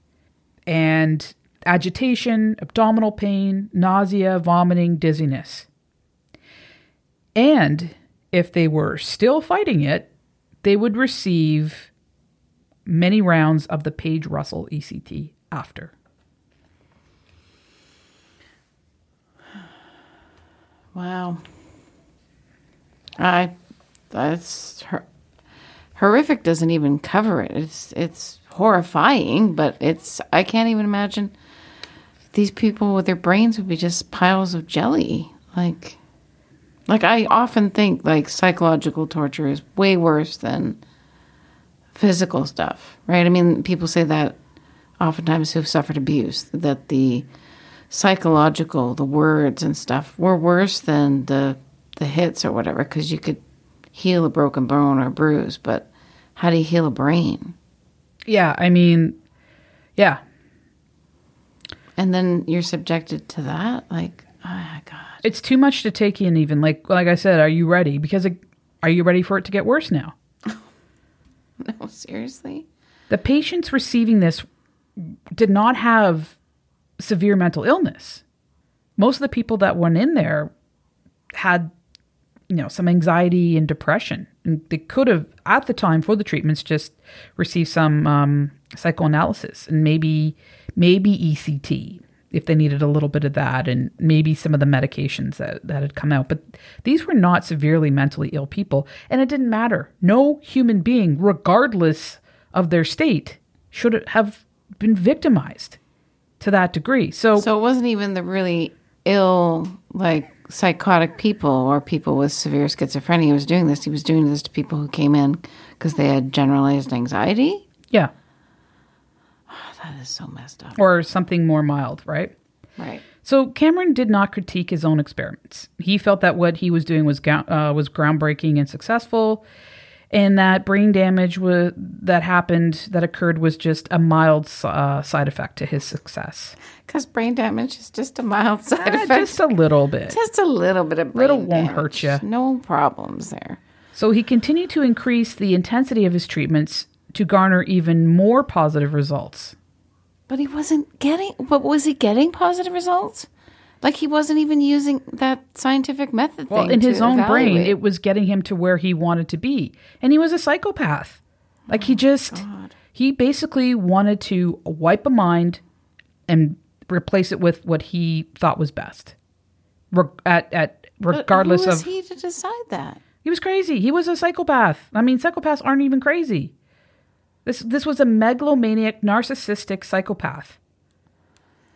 And agitation abdominal pain nausea vomiting dizziness and if they were still fighting it they would receive many rounds of the Page Russell ECT after. Wow. I that's hor- horrific doesn't even cover it. It's it's horrifying, but it's I can't even imagine these people with their brains would be just piles of jelly. Like like I often think like psychological torture is way worse than physical stuff, right? I mean, people say that oftentimes who've suffered abuse that the psychological, the words and stuff were worse than the the hits or whatever because you could heal a broken bone or bruise, but how do you heal a brain? Yeah, I mean, yeah. And then you're subjected to that, like, oh god. It's too much to take in even like like I said, are you ready? Because it, are you ready for it to get worse now? No, seriously. The patients receiving this did not have severe mental illness. Most of the people that went in there had, you know, some anxiety and depression. And they could have, at the time for the treatments, just received some um, psychoanalysis and maybe, maybe ECT if they needed a little bit of that and maybe some of the medications that, that had come out. But these were not severely mentally ill people. And it didn't matter. No human being, regardless of their state, should have been victimized to that degree. So, So it wasn't even the really ill, like psychotic people or people with severe schizophrenia who was doing this. He was doing this to people who came in because they had generalized anxiety. yeah, That is so messed up. or something more mild, right? Right. So Cameron did not critique his own experiments. He felt that what he was doing was uh, was groundbreaking and successful, and that brain damage wa- that happened that occurred was just a mild uh, side effect to his success. Because brain damage is just a mild side Eh, effect. just a little bit. Just a little bit of brain Little won't damage. hurt you. No problems there. So he continued to increase the intensity of his treatments to garner even more positive results. But he wasn't getting. But was he getting positive results? Like he wasn't even using that scientific method Well, thing in his own brain, it was getting him to where he wanted to be. And he was a psychopath. Like Oh, he just, he basically wanted to wipe a mind and replace it with what he thought was best. Re- at, at But regardless who is of he to decide that? He was crazy. He was a psychopath. I mean, psychopaths aren't even crazy. This this was a megalomaniac, narcissistic psychopath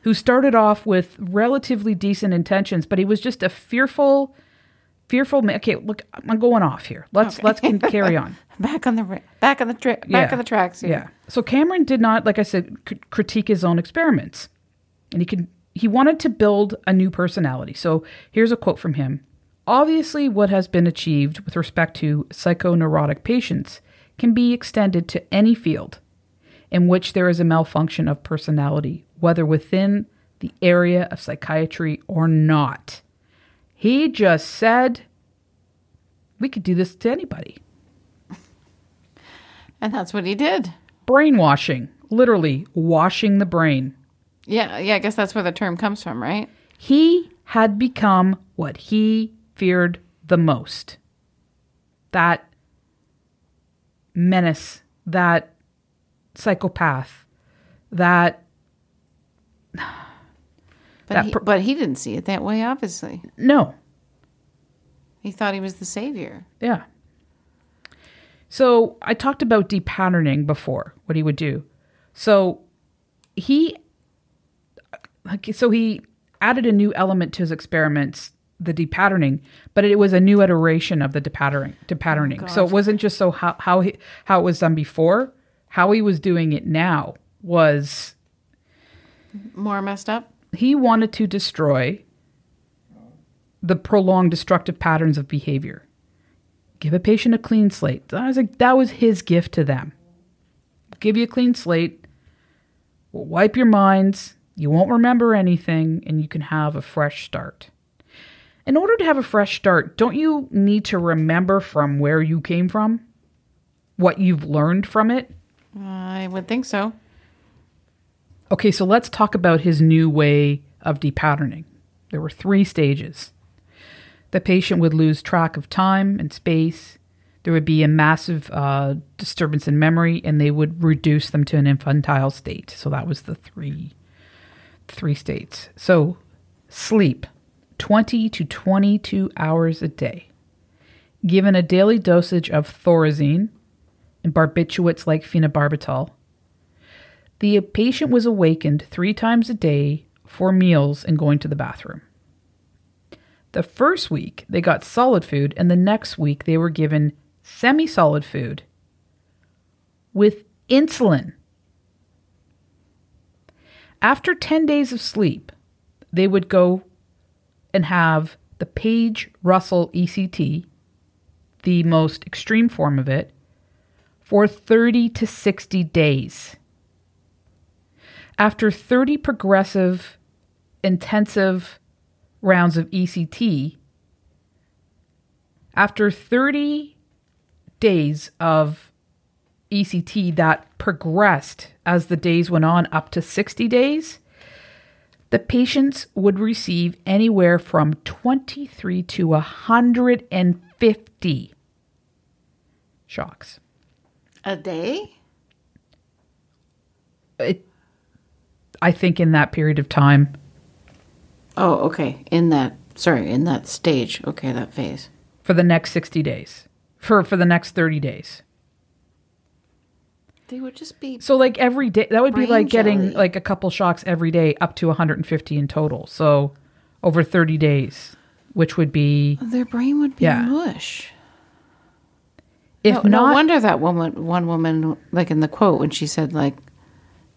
who started off with relatively decent intentions, but he was just a fearful, fearful. ma- Okay, look, I'm going off here. Let's let's can carry on. Back on the back on the tra- back on the tracks here. Yeah. So Cameron did not, like I said, c- critique his own experiments, and he could he wanted to build a new personality. So here's a quote from him. Obviously, what has been achieved with respect to psychoneurotic patients can be extended to any field in which there is a malfunction of personality, whether within the area of psychiatry or not. He just said we could do this to anybody. And that's what he did. Brainwashing, literally washing the brain. Yeah, yeah. I guess that's where the term comes from, right? He had become what he feared the most that menace, that psychopath, that. But That he, per- but he didn't see it that way. Obviously, No, he thought he was the savior. Yeah. So I talked about depatterning before, what he would do. So he like so he added a new element to his experiments, the depatterning, but it was a new iteration of the depatterning oh, depatterning. so it wasn't just so how how he, how it was done before, how he was doing it now was More messed up. he wanted to destroy the prolonged destructive patterns of behavior. Give a patient a clean slate. That was, like, that was his gift to them. Give you a clean slate. We'll wipe your minds. You won't remember anything, and you can have a fresh start. In order to have a fresh start, don't you need to remember from where you came from? What you've learned from it? I would think so. Okay, so let's talk about his new way of depatterning. There were three stages. The patient would lose track of time and space. There would be a massive uh, disturbance in memory, and they would reduce them to an infantile state. So that was the three, three states. So sleep, twenty to twenty-two hours a day. Given a daily dosage of thorazine and barbiturates like phenobarbital, the patient was awakened three times a day for meals and going to the bathroom. The first week, they got solid food, and the next week, they were given semi solid food with insulin. After 10 days of sleep, they would go and have the Page Russell ECT, the most extreme form of it, for 30 to 60 days. After 30 progressive, intensive rounds of ECT, after 30 days of ECT that progressed as the days went on up to 60 days, the patients would receive anywhere from 23 to 150 shocks. A day? It, I think in that period of time, Oh, okay. In that, sorry, in that stage. Okay, that phase. for the next 60 days, for, for the next 30 days. They would just be. So like every day, that would be like getting jelly. like a couple shocks every day, up to 150 in total. So over 30 days, which would be Their brain would be Yeah. mush. if no, not no wonder that woman, one woman, like in the quote when she said like,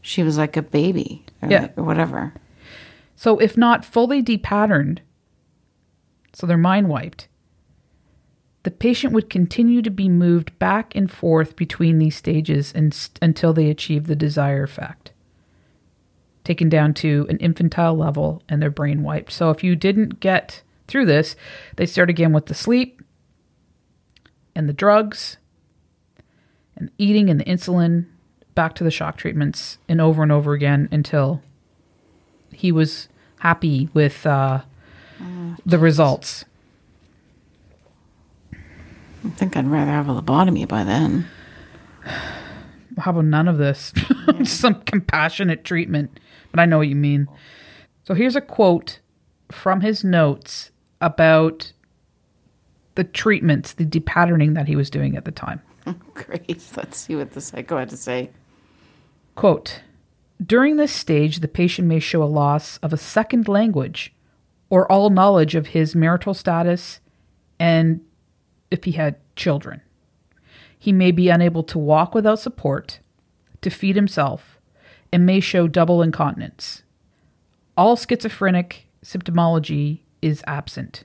she was like a baby, or, Yeah. like- or whatever. So, if not fully depatterned, so they're mind wiped, the patient would continue to be moved back and forth between these stages and, until they achieve the desired effect, taken down to an infantile level and their brain wiped. So, if you didn't get through this, they start again with the sleep and the drugs and eating and the insulin, back to the shock treatments, and over and over again until he was happy with uh, the results. I think I'd rather have a lobotomy by then. How about none of this? Some compassionate treatment. But I know what you mean. So here's a quote from his notes about the treatments, the depatterning that he was doing at the time. Great. Let's see what the psycho had to say. Quote During this stage, the patient may show a loss of a second language or all knowledge of his marital status and if he had children. He may be unable to walk without support, to feed himself, and may show double incontinence. All schizophrenic symptomology is absent.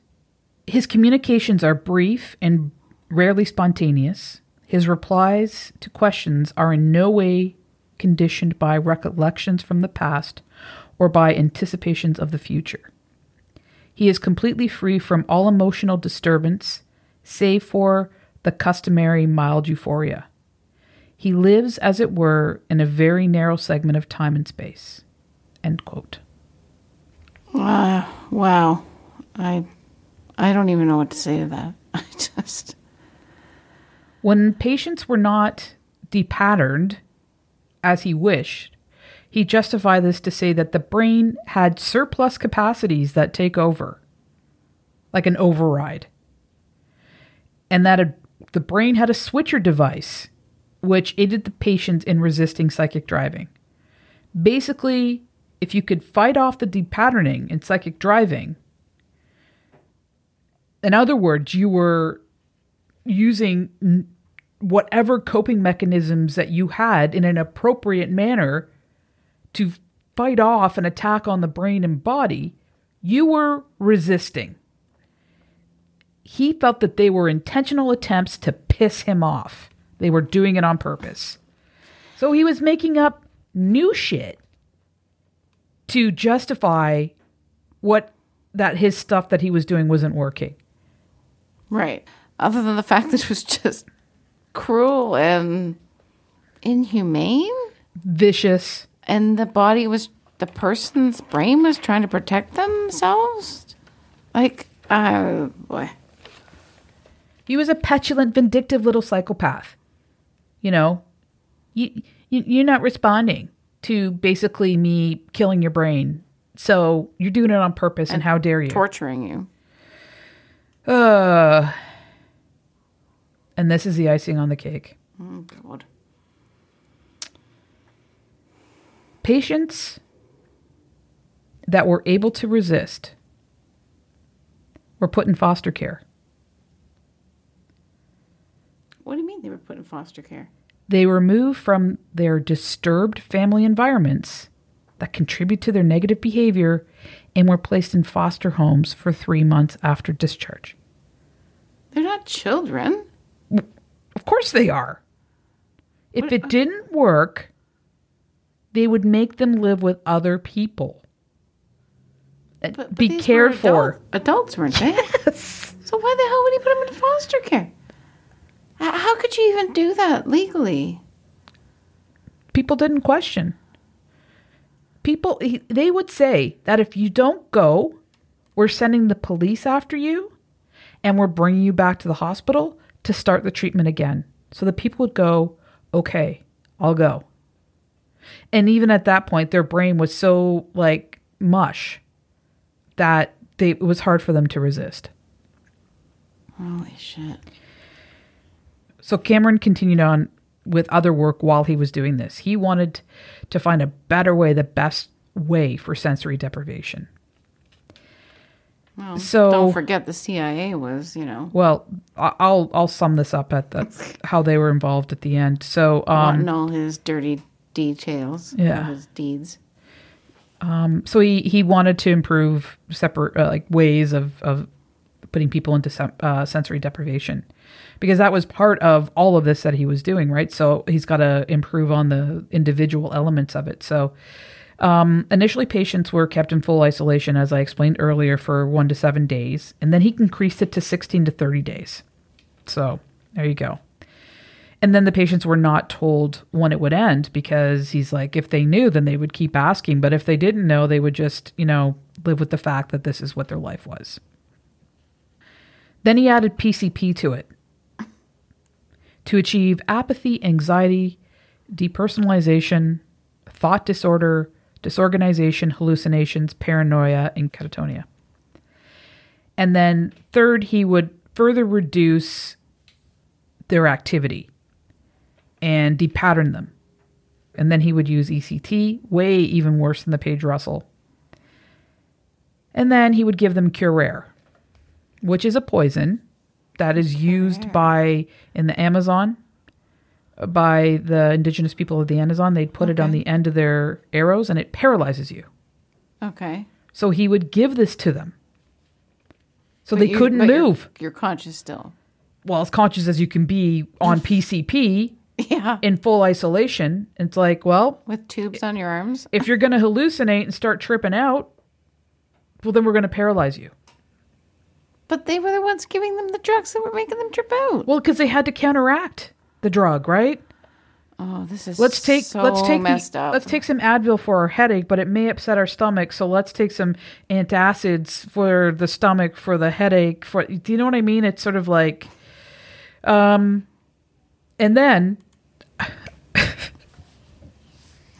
His communications are brief and rarely spontaneous. His replies to questions are in no way conditioned by recollections from the past or by anticipations of the future. He is completely free from all emotional disturbance, save for the customary mild euphoria. He lives, as it were, in a very narrow segment of time and space. End quote. Uh, wow. I I don't even know what to say to that. I just When patients were not depatterned as he wished, he justified this to say that the brain had surplus capacities that take over, like an override, and that a, the brain had a switcher device which aided the patient in resisting psychic driving. Basically, if you could fight off the depatterning in psychic driving, in other words, you were using whatever coping mechanisms that you had in an appropriate manner to fight off an attack on the brain and body, you were resisting. He felt that they were intentional attempts to piss him off. They were doing it on purpose. So he was making up new shit to justify what that his stuff that he was doing wasn't working. right. Other than the fact that it was just cruel and inhumane, Vicious. and the body was the person's brain was trying to protect themselves. Like, oh boy. He was a petulant, vindictive little psychopath. You know, you, you you're not responding to basically me killing your brain, so you're doing it on purpose. And, how dare you? Torturing you. uh, and this is the icing on the cake. Oh God. Patients that were able to resist were put in foster care. What do you mean they were put in foster care? They were moved from their disturbed family environments that contribute to their negative behavior and were placed in foster homes for three months after discharge. They're not children. Of course they are. If What- it didn't work, they would make them live with other people. Uh, But, but Be cared for. Adults, weren't they? Yes. So why the hell would he put them in foster care? How could you even do that legally? People didn't question. People, they would say that if you don't go, we're sending the police after you and we're bringing you back to the hospital to start the treatment again. So the people would go, okay, I'll go. And even at that point, their brain was so like mush that they, it was hard for them to resist. Holy shit. So Cameron continued on with other work while he was doing this. He wanted to find a better way, the best way for sensory deprivation. Well, So- don't forget the CIA was, you know, Well, I'll I'll sum this up at the how they were involved at the end. So um, wanting all his dirty details Yeah. his deeds. Um, so he he wanted to improve separate uh, like ways of of putting people into sem- uh, sensory deprivation because that was part of all of this that he was doing right so he's got to improve on the individual elements of it so um, initially patients were kept in full isolation as i explained earlier for one to seven days and then he increased it to 16 to 30 days so there you go and then the patients were not told when it would end because he's like, if they knew, then they would keep asking. But if they didn't know, they would just, you know, live with the fact that this is what their life was. Then he added PCP to it to achieve apathy, anxiety, depersonalization, thought disorder, disorganization, hallucinations, paranoia, and catatonia. And then third, he would further reduce their activity and depattern them. And then he would use ECT, way even worse than the Page Russell. And then he would give them Curare, which is a poison that is used by in the Amazon by the indigenous people of the Amazon. They'd put it on Okay. the end of their arrows and it paralyzes you. Okay. So he would give this to them. So But they you- couldn't but you're- move. You're, conscious still. Well, as conscious as you can be on PCP Yeah. in full isolation. It's like, well, With tubes on your arms. if you're going to hallucinate and start tripping out, well, then we're going to paralyze you. But they were the ones giving them the drugs that were making them trip out. Well, because they had to counteract the drug, right? Oh, this is Let's take so let's take the- up. let's take some Advil for our headache, but it may upset our stomach. So let's take some antacids for the stomach for the headache. For do you know what I mean? It's sort of like, um, and then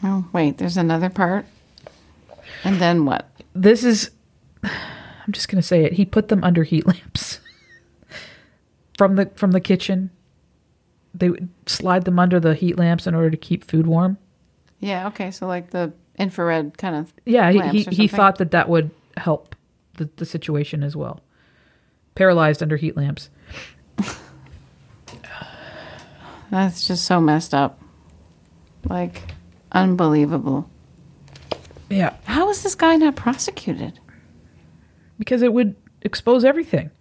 Oh, wait, there's another part. And then what? this is I'm just going to say it. He put them under heat lamps from the from the kitchen. They would slide them under the heat lamps in order to keep food warm. Yeah, okay, so like the infrared kind of Yeah, he he, he thought that that would help the, the situation as well. Paralyzed under heat lamps. That's just so messed up. Like unbelievable. Yeah, How is this guy not prosecuted? Because it would expose everything.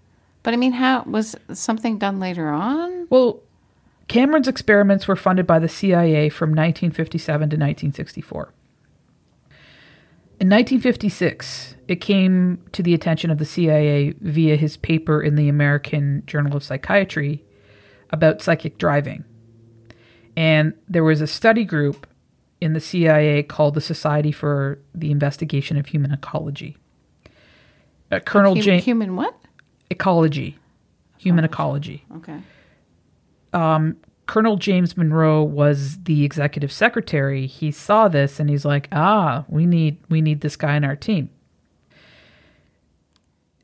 But I mean, how was something done later on? Well, Cameron's experiments were funded by the CIA from 1957 to 1964. In 1956, it came to the attention of the CIA via his paper in the American Journal of Psychiatry about psychic driving. And there was a study group in the CIA called the Society for the Investigation of Human Ecology. Uh, Colonel Hum- James human what? Ecology, Human Ecology. Okay. Colonel James Monroe was the executive secretary. He saw this and he's like, "Ah, we need we need this guy in our team."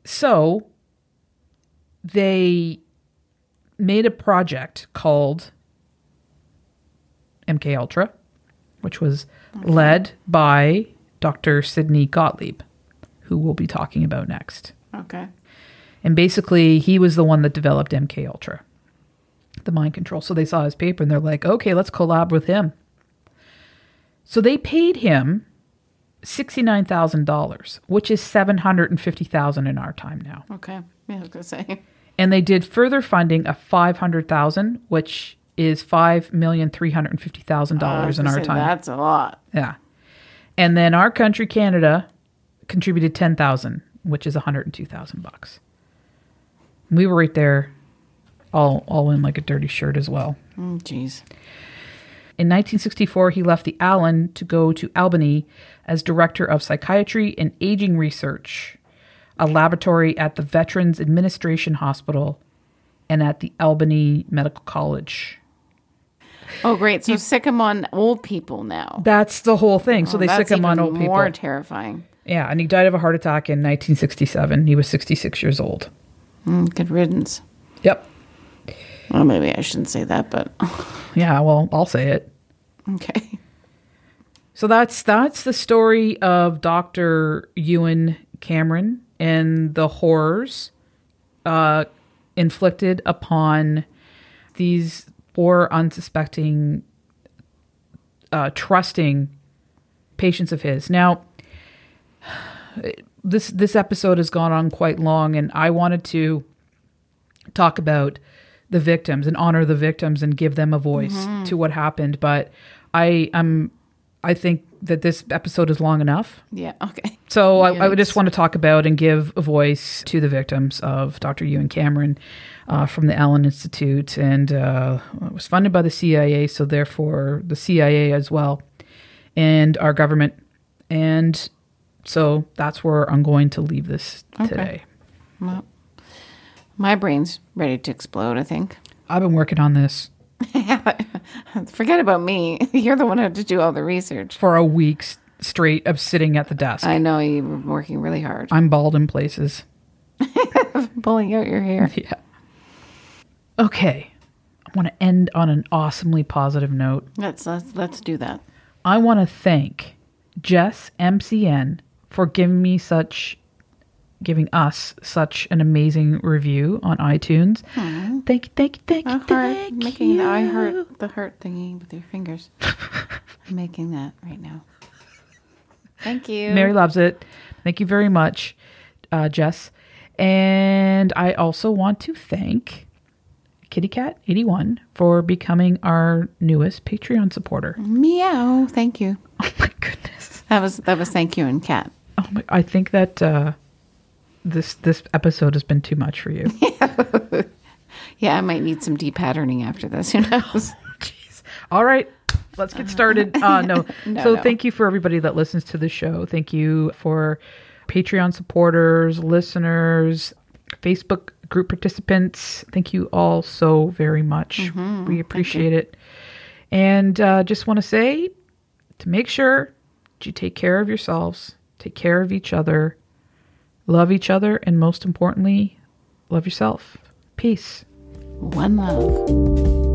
So they made a project called MK Ultra, which was led by Dr. Sidney Gottlieb, who we'll be talking about next. Okay. And basically, he was the one that developed MK Ultra, the mind control. So they saw his paper and they're like, okay, let's collab with him. So they paid him sixty-nine thousand dollars, which is seven hundred and fifty thousand in our time now. Okay. Yeah, I was gonna say. And they did further funding of five hundred thousand, which is five million three hundred and fifty thousand ah, I was dollars in our time. That's a lot. Yeah. And then our country, Canada, contributed ten thousand, which is one hundred and two thousand bucks. We were right there, all all in like a dirty shirt as well. Mm, Jeez. In 1964, he left the Allan to go to Albany as director of psychiatry and aging research, a laboratory at the Veterans Administration Hospital and at the Albany Medical College. Oh, great. So sick him on old people now. That's the whole thing. So Oh, they sick him on old people. More terrifying. Yeah, and he died of a heart attack in 1967. He was 66 years old. Mm, good riddance. Yep. Well, maybe I shouldn't say that, but Yeah, well, I'll say it. okay. So that's that's the story of Dr. Ewen Cameron and the horrors uh, inflicted upon these poor, unsuspecting, uh, trusting patients of his. Now, this this episode has gone on quite long, and I wanted to talk about the victims and honor the victims and give them a voice to what happened. But I am, I think that this episode is long enough. Yeah. Okay. So I, I just want to talk about and give a voice to the victims of Dr. Ewen Cameron uh, from the Allan Institute, and uh, it was funded by the CIA, so therefore the CIA as well, and our government, and so that's where I'm going to leave this today. Well, my brain's ready to explode. I think. I've been working on this Forget about me. You're the one who had to do all the research. for a week straight of sitting at the desk. I know you were working really hard, I'm bald in places. pulling out your hair. Yeah. Okay. I want to end on an awesomely positive note. Let's let's let's do that. I want to thank Jess MCN for giving me such giving us such an amazing review on iTunes. Thank you, thank you, thank you, heart, thank making you. the I heart the heart thingy with your fingers. I'm making that right now. Thank you. Mary loves it. Thank you very much, uh, Jess. And I also want to thank Kitty Cat 81 for becoming our newest Patreon supporter. Meow. Thank you. Oh my goodness. That was that was thank you and cat. Oh my, I think that uh, this this episode has been too much for you. Yeah, I might need some depatterning after this. Who knows? Jeez. All right, let's get started. Uh, no. No, so no. thank you for everybody that listens to the show. Thank you for Patreon supporters, listeners, Facebook group participants. Thank you all so very much. Mm-hmm. We appreciate it. And uh, just want to say to make sure that you take care of yourselves, take care of each other, love each other, and most importantly, love yourself. Peace. One love.